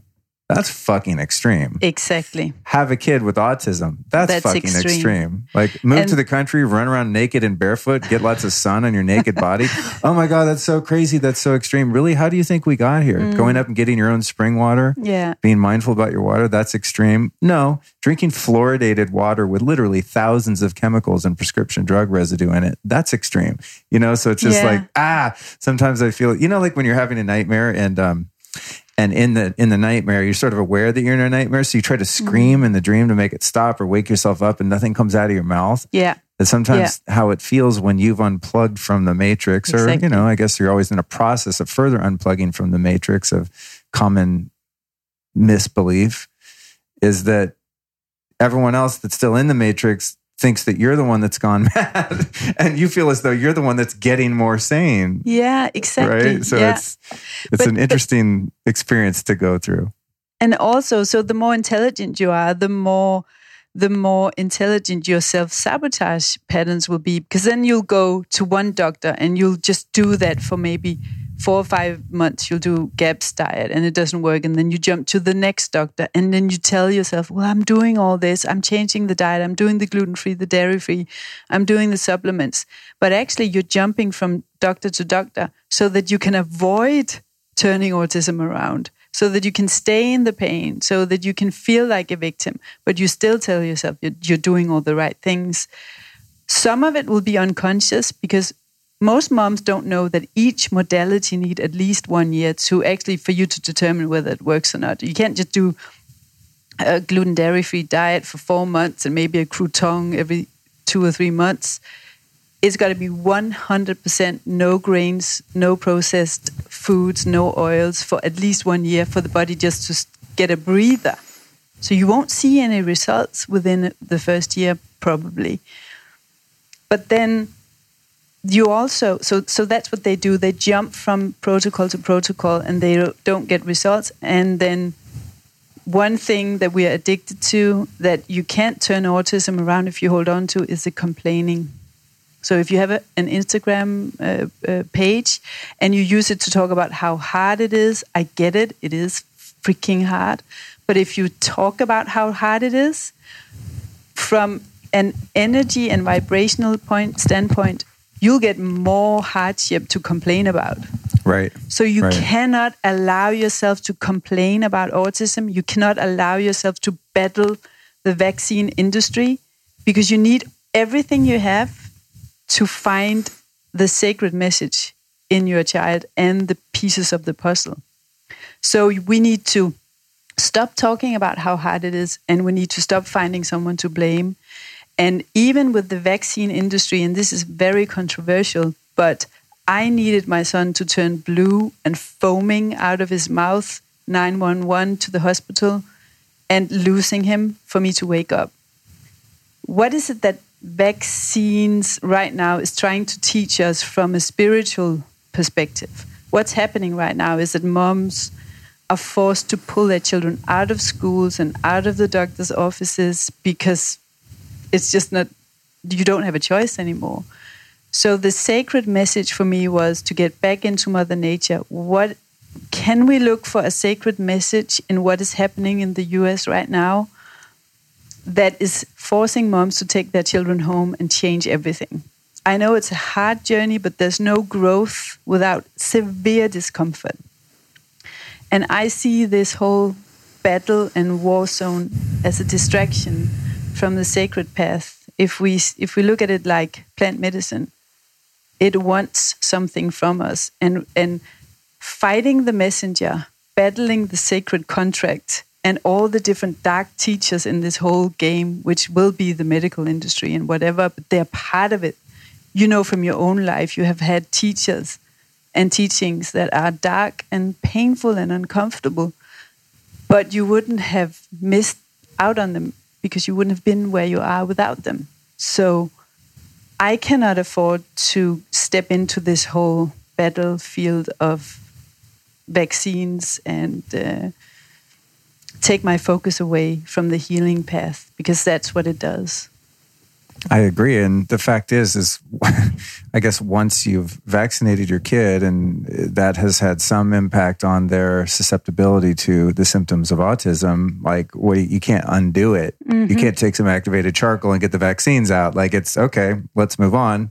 That's fucking extreme. Exactly. Have a kid with autism. That's, That's fucking extreme. extreme. Like move And- to the country, run around naked and barefoot, get lots of sun on your naked body. [LAUGHS] Oh my God, that's so crazy. That's so extreme. Really? How do you think we got here? Mm. Going up and getting your own spring water? Yeah. Being mindful about your water? That's extreme. No, drinking fluoridated water with literally thousands of chemicals and prescription drug residue in it. That's extreme. You know, so it's just Yeah. like, ah, sometimes I feel, you know, like when you're having a nightmare and, um, and in the in the nightmare you're sort of aware that you're in a nightmare so you try to scream Mm-hmm. in the dream to make it stop or wake yourself up and nothing comes out of your mouth Yeah. that's sometimes how it feels when you've unplugged from the matrix or you know i guess you're always in a process of further unplugging from the matrix of common misbelief is that everyone else that's still in the matrix thinks that you're the one that's gone [LAUGHS] mad and you feel as though you're the one that's getting more sane Yeah. Exactly. right so yeah. it's it's But- an but- interesting experience to go through and also so the more intelligent you are the more the more intelligent your self-sabotage patterns will be because then you'll go to one doctor and you'll just do that for maybe four or five months you'll do gaps diet and it doesn't work. And then you jump to the next doctor and then you tell yourself well i'm doing all this. I'm changing the diet. I'm doing the gluten-free the dairy-free. I'm doing the supplements. But actually you're jumping from doctor to doctor so that you can avoid turning autism around so that you can stay in the pain, so that you can feel like a victim, but you still tell yourself you're, you're doing all the right things. Some of it will be unconscious because most moms don't know that each modality need at least one year to actually for you to determine whether it works or not. You can't just do a gluten dairy free diet for four months and maybe a crouton every two or three months it's got to be 100% no grains, no processed foods, no oils for at least one year for the body just to get a breather. So you won't see any results within the first year, probably. But then you also, so, so that's what they do. They jump from protocol to protocol and they don't get results. And then one thing that we are addicted to that you can't turn autism around if you hold on to is the complaining. So if you have a, an Instagram uh, uh, page and you use it to talk about how hard it is, I get it. It is freaking hard. But if you talk about how hard it is from an energy and vibrational point standpoint, you'll get more hardship to complain about. right So you Right. cannot allow yourself to complain about autism. You cannot allow yourself to battle the vaccine industry because you need everything you have to find the sacred message in your child and the pieces of the puzzle. So we need to stop talking about how hard it is and we need to stop finding someone to blame. And even with the vaccine industry, and this is very controversial, but I needed my son to turn blue and foaming out of his mouth 911 to the hospital and losing him for me to wake up. What is it that vaccines right now is trying to teach us from a spiritual perspective? What's happening right now is that moms are forced to pull their children out of schools and out of the doctor's offices because it's just not you don't have a choice anymore. So the sacred message for me was to get back into mother nature. What can we look for a sacred message in what is happening in the US right now that is forcing moms to take their children home and change everything? I know it's a hard journey, but there's no growth without severe discomfort. And I see this whole battle and war zone as a distraction from the sacred path. If we if we look at it like plant medicine, it wants something from us, and and fighting the messenger, battling the sacred contract, and all the different dark teachers in this whole game, which will be the medical industry and whatever, but they're part of it. You know from your own life, you have had teachers and teachings that are dark and painful and uncomfortable, but you wouldn't have missed out on them because you wouldn't have been where you are without them. So I cannot afford to step into this whole battlefield of vaccines and uh, take my focus away from the healing path because that's what it does. I agree. And the fact is, is [LAUGHS] I guess once you've vaccinated your kid and that has had some impact on their susceptibility to the symptoms of autism, like what you can't undo it. Mm-hmm. You can't take some activated charcoal and get the vaccines out. Like it's okay, let's move on.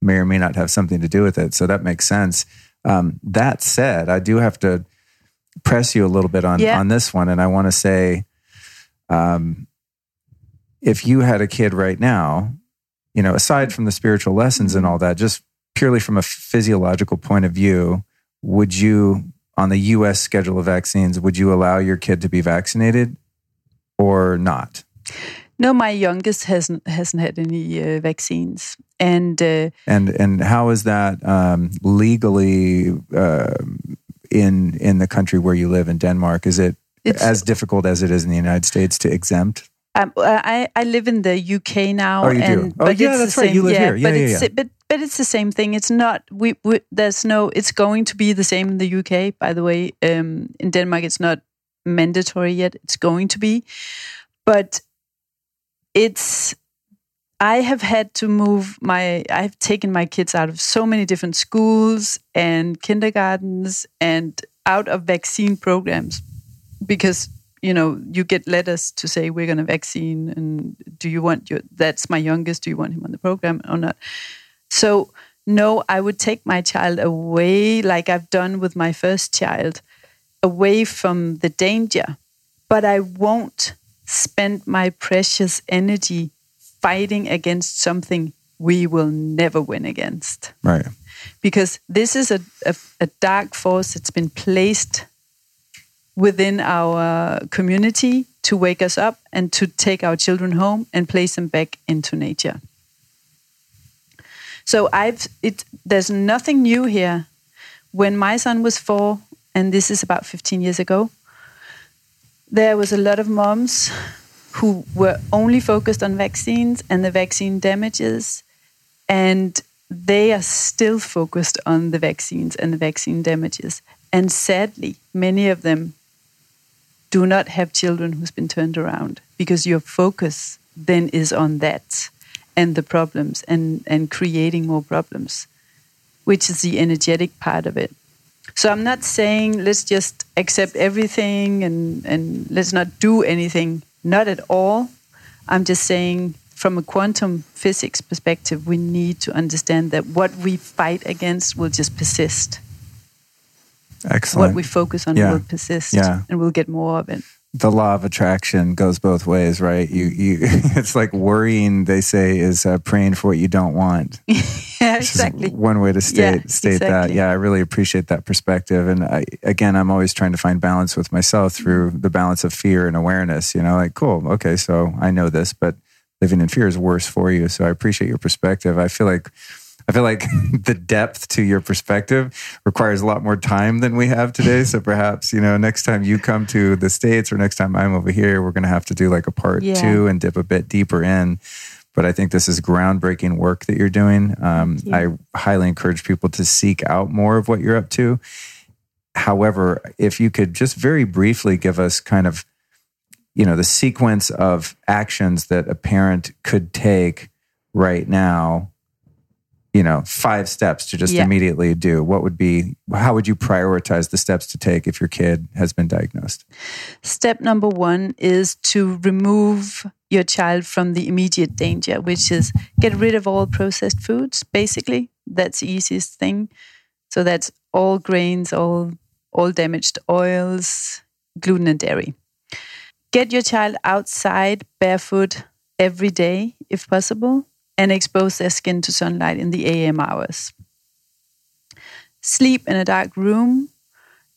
May or may not have something to do with it. So that makes sense. Um, that said, I do have to press you a little bit on, yeah. on this one. And I want to say, um, if you had a kid right now, you know, aside from the spiritual lessons and all that, just purely from a physiological point of view, would you, on the US schedule of vaccines, would you allow your kid to be vaccinated or not? No, my youngest hasn't hasn't had any uh, vaccines, and uh, and and how is that um, legally uh, in in the country where you live in Denmark? Is it as difficult as it is in the United States to exempt? Um, I I live in the UK now. Oh, you and, do. Oh, yeah, that's right. you live yeah, here. Yeah, but yeah, it's, yeah. But but it's the same thing. It's not. We, we there's no. It's going to be the same in the UK. By the way, um, in Denmark, it's not mandatory yet. It's going to be, but it's. I have had to move my. I've taken my kids out of so many different schools and kindergartens and out of vaccine programs because you know you get letters to say we're going to vaccine and do you want your that's my youngest do you want him on the program or not? So no i would take my child away like i've done with my first child away from the danger. But i won't spend my precious energy fighting against something we will never win against. Right. Because this is a, a, a dark force that's been placed within our community to wake us up and to take our children home and place them back into nature. So I've it there's nothing new here. When my son was 4 and this is about 15 years ago, there was a lot of moms who were only focused on vaccines and the vaccine damages and they are still focused on the vaccines and the vaccine damages. And sadly, many of them do not have children who's been turned around because your focus then is on that and the problems and, and creating more problems, which is the energetic part of it. So I'm not saying let's just accept everything and, and let's not do anything. Not at all. I'm just saying from a quantum physics perspective, we need to understand that what we fight against will just persist. Excellent. What we focus on yeah. will persist, yeah. and we'll get more of it. The law of attraction goes both ways, right? You, you. [LAUGHS] It's like worrying. They say is uh, praying for what you don't want. [LAUGHS] yeah, exactly. One way to state yeah, state exactly. that. Yeah, I really appreciate that perspective. And I, again, I'm always trying to find balance with myself through the balance of fear and awareness. You know, like cool, okay, so I know this, but living in fear is worse for you. So I appreciate your perspective. I feel like I feel like [LAUGHS] the depth to your perspective requires a lot more time than we have today. So perhaps, you know, next time you come to the States or next time I'm over here, we're going to have to do like a part yeah. two and dip a bit deeper in. But I think this is groundbreaking work that you're doing. Um, I highly encourage people to seek out more of what you're up to. However, if you could just very briefly give us kind of, you know, the sequence of actions that a parent could take right now you know five steps to just yeah. immediately do what would be how would you prioritize the steps to take if your kid has been diagnosed? Step number one is to remove your child from the immediate danger which is get rid of all processed foods basically. That's the easiest thing. So that's all grains all all damaged oils gluten and dairy. Get your child outside barefoot every day if possible and expose their skin to sunlight in the AM hours. Sleep in a dark room.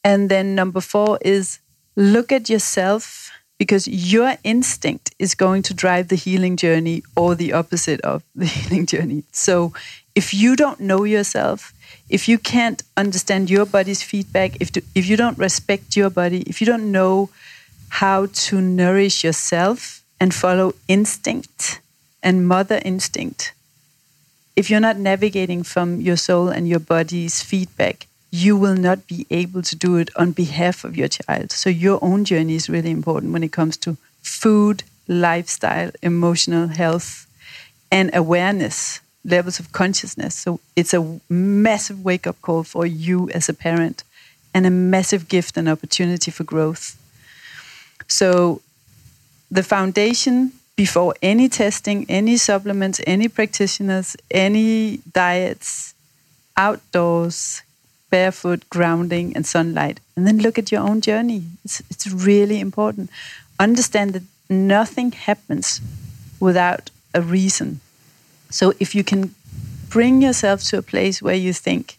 And then number four is look at yourself because your instinct is going to drive the healing journey or the opposite of [LAUGHS] the healing journey. So if you don't know yourself, if you can't understand your body's feedback, if, to, if you don't respect your body, if you don't know how to nourish yourself and follow instinct, and mother instinct, if you're not navigating from your soul and your body's feedback, you will not be able to do it on behalf of your child. So, your own journey is really important when it comes to food, lifestyle, emotional health, and awareness, levels of consciousness. So it's a massive wake up call for you as a parent and a massive gift and opportunity for growth. So the foundation before any testing, any supplements, any practitioners, any diets, outdoors, barefoot, grounding, and sunlight. And then look at your own journey. It's, it's really important. Understand that nothing happens without a reason. So if you can bring yourself to a place where you think,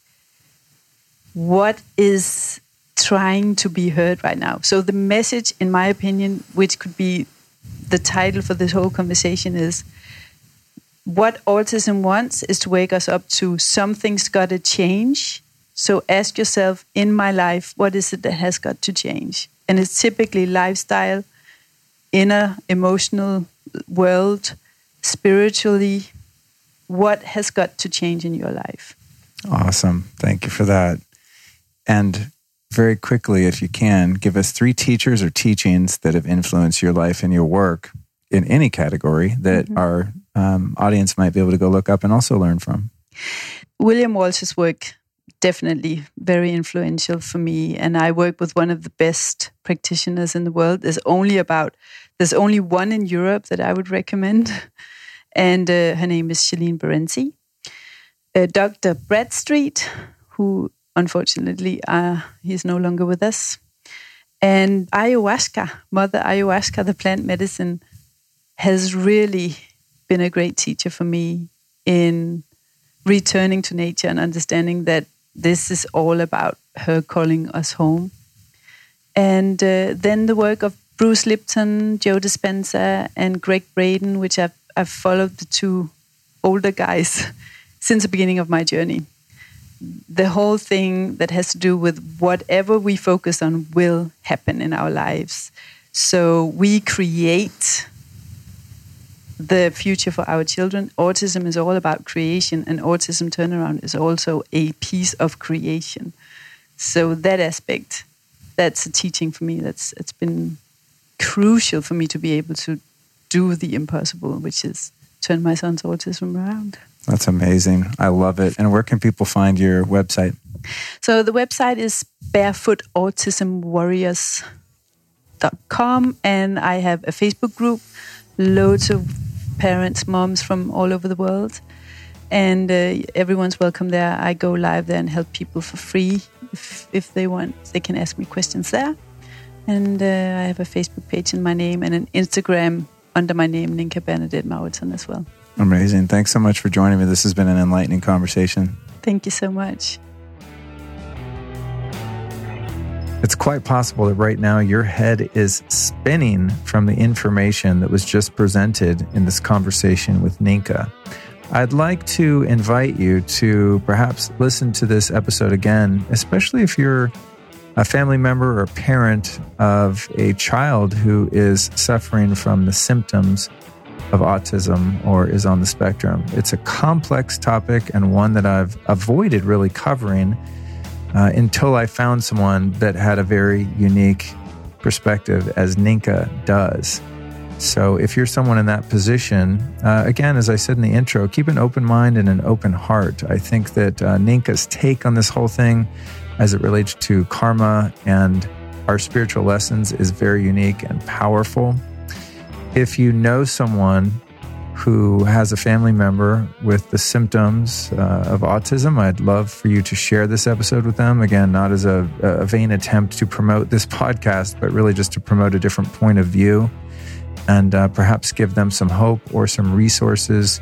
what is trying to be heard right now? So the message, in my opinion, which could be the title for this whole conversation is what autism wants is to wake us up to something's got to change. So ask yourself, in my life, what is it that has got to change? And it's typically lifestyle, inner emotional world, spiritually. What has got to change in your life? Awesome. Thank you for that. And very quickly, if you can, give us three teachers or teachings that have influenced your life and your work in any category that mm-hmm. our um, audience might be able to go look up and also learn from. William Walsh's work definitely very influential for me, and I work with one of the best practitioners in the world. There's only about there's only one in Europe that I would recommend, [LAUGHS] and uh, her name is Shalene Berenzi. Uh, Dr. Bradstreet, who unfortunately, uh, he's no longer with us. And ayahuasca, Mother Ayahuasca, the plant medicine, has really been a great teacher for me in returning to nature and understanding that this is all about her calling us home. And uh, then the work of Bruce Lipton, Joe Dispenza, and Gregg Braden, which I've, I've followed the two older guys [LAUGHS] since the beginning of my journey the whole thing that has to do with whatever we focus on will happen in our lives. So we create the future for our children. Autism is all about creation, and autism turnaround is also a piece of creation. So that aspect, that's a teaching for me. That's it's been crucial for me to be able to do the impossible, which is turn my son's autism around. That's amazing. I love it. And where can people find your website? So the website is barefootautismwarriors.com and I have a Facebook group, loads of parents, moms from all over the world. And uh, everyone's welcome there. I go live there and help people for free. If, if they want, they can ask me questions there. And uh, I have a Facebook page in my name and an Instagram under my name, Ninka Bernadette Mauritson, as well. Amazing. Thanks so much for joining me. This has been an enlightening conversation. Thank you so much. It's quite possible that right now your head is spinning from the information that was just presented in this conversation with Ninka. I'd like to invite you to perhaps listen to this episode again, especially if you're a family member or parent of a child who is suffering from the symptoms of autism or is on the spectrum. It's a complex topic and one that I've avoided really covering uh, until I found someone that had a very unique perspective, as Ninka does. So, if you're someone in that position, uh, again, as I said in the intro, keep an open mind and an open heart. I think that uh, Ninka's take on this whole thing as it relates to karma and our spiritual lessons is very unique and powerful. If you know someone who has a family member with the symptoms uh, of autism, I'd love for you to share this episode with them. Again, not as a, a vain attempt to promote this [LAUGHS] podcast, but really just to promote a different point of view and uh, perhaps give them some hope or some resources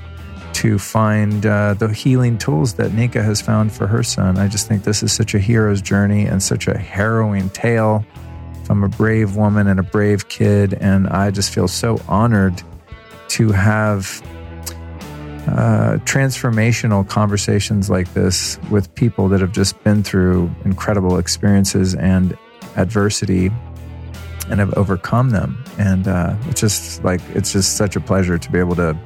to find uh, the healing tools that Ninka has found for her son. I just think this is such a hero's journey and such a harrowing tale from a brave woman and a brave kid. And I just feel so honored to have uh, transformational conversations like this with people that have just been through incredible experiences and adversity and have overcome them. And uh, it's just like, it's just such a pleasure to be able to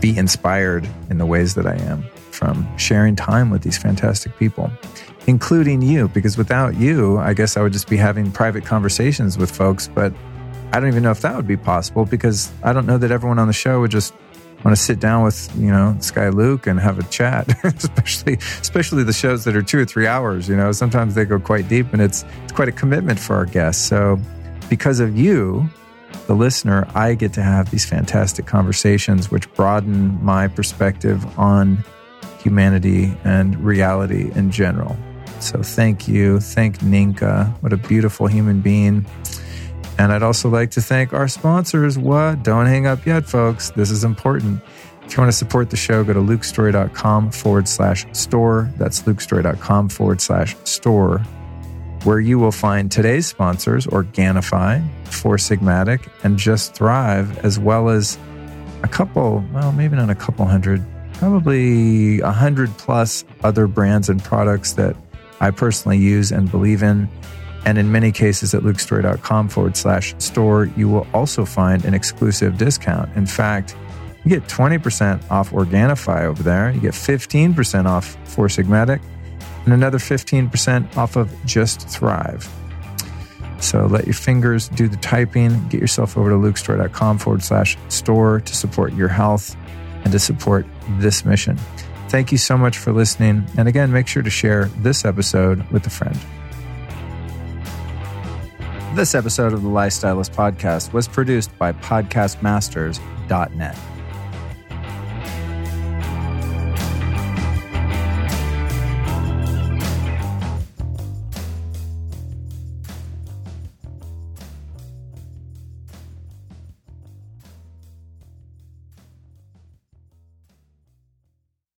be inspired in the ways that I am from sharing time with these fantastic people including you, because without you, I guess I would just be having private conversations with folks. But I don't even know if that would be possible because I don't know that everyone on the show would just want to sit down with you know Sky Luke and have a chat, [LAUGHS] especially especially the shows that are two or three hours. You know, sometimes they go quite deep, and it's it's quite a commitment for our guests. So, because of you, the listener, I get to have these fantastic conversations, which broaden my perspective on humanity and reality in general. So, thank you, thank Ninka. What a beautiful human being. And I'd also like to thank our sponsors. What? Don't hang up yet, folks. This is important. If you want to support the show, go to lukestorey.com forward slash store. That's lukestorey.com forward slash store, where you will find today's sponsors, Organifi, Four Sigmatic, and Just Thrive, as well as a couple, well, maybe not a couple hundred, probably a hundred plus other brands and products that I personally use and believe in. And in many cases at lukestorey.com forward slash store, you will also find an exclusive discount. In fact, you get 20% off Organifi over there. You get 15% off Four Sigmatic and another 15% off of Just Thrive. So let your fingers do the typing. Get yourself over to lukestorey.com forward slash store to support your health and to support this mission. Thank you so much for listening. And again, make sure to share this episode with a friend. This episode of the Lifestylist Podcast was produced by PodcastMasters.net.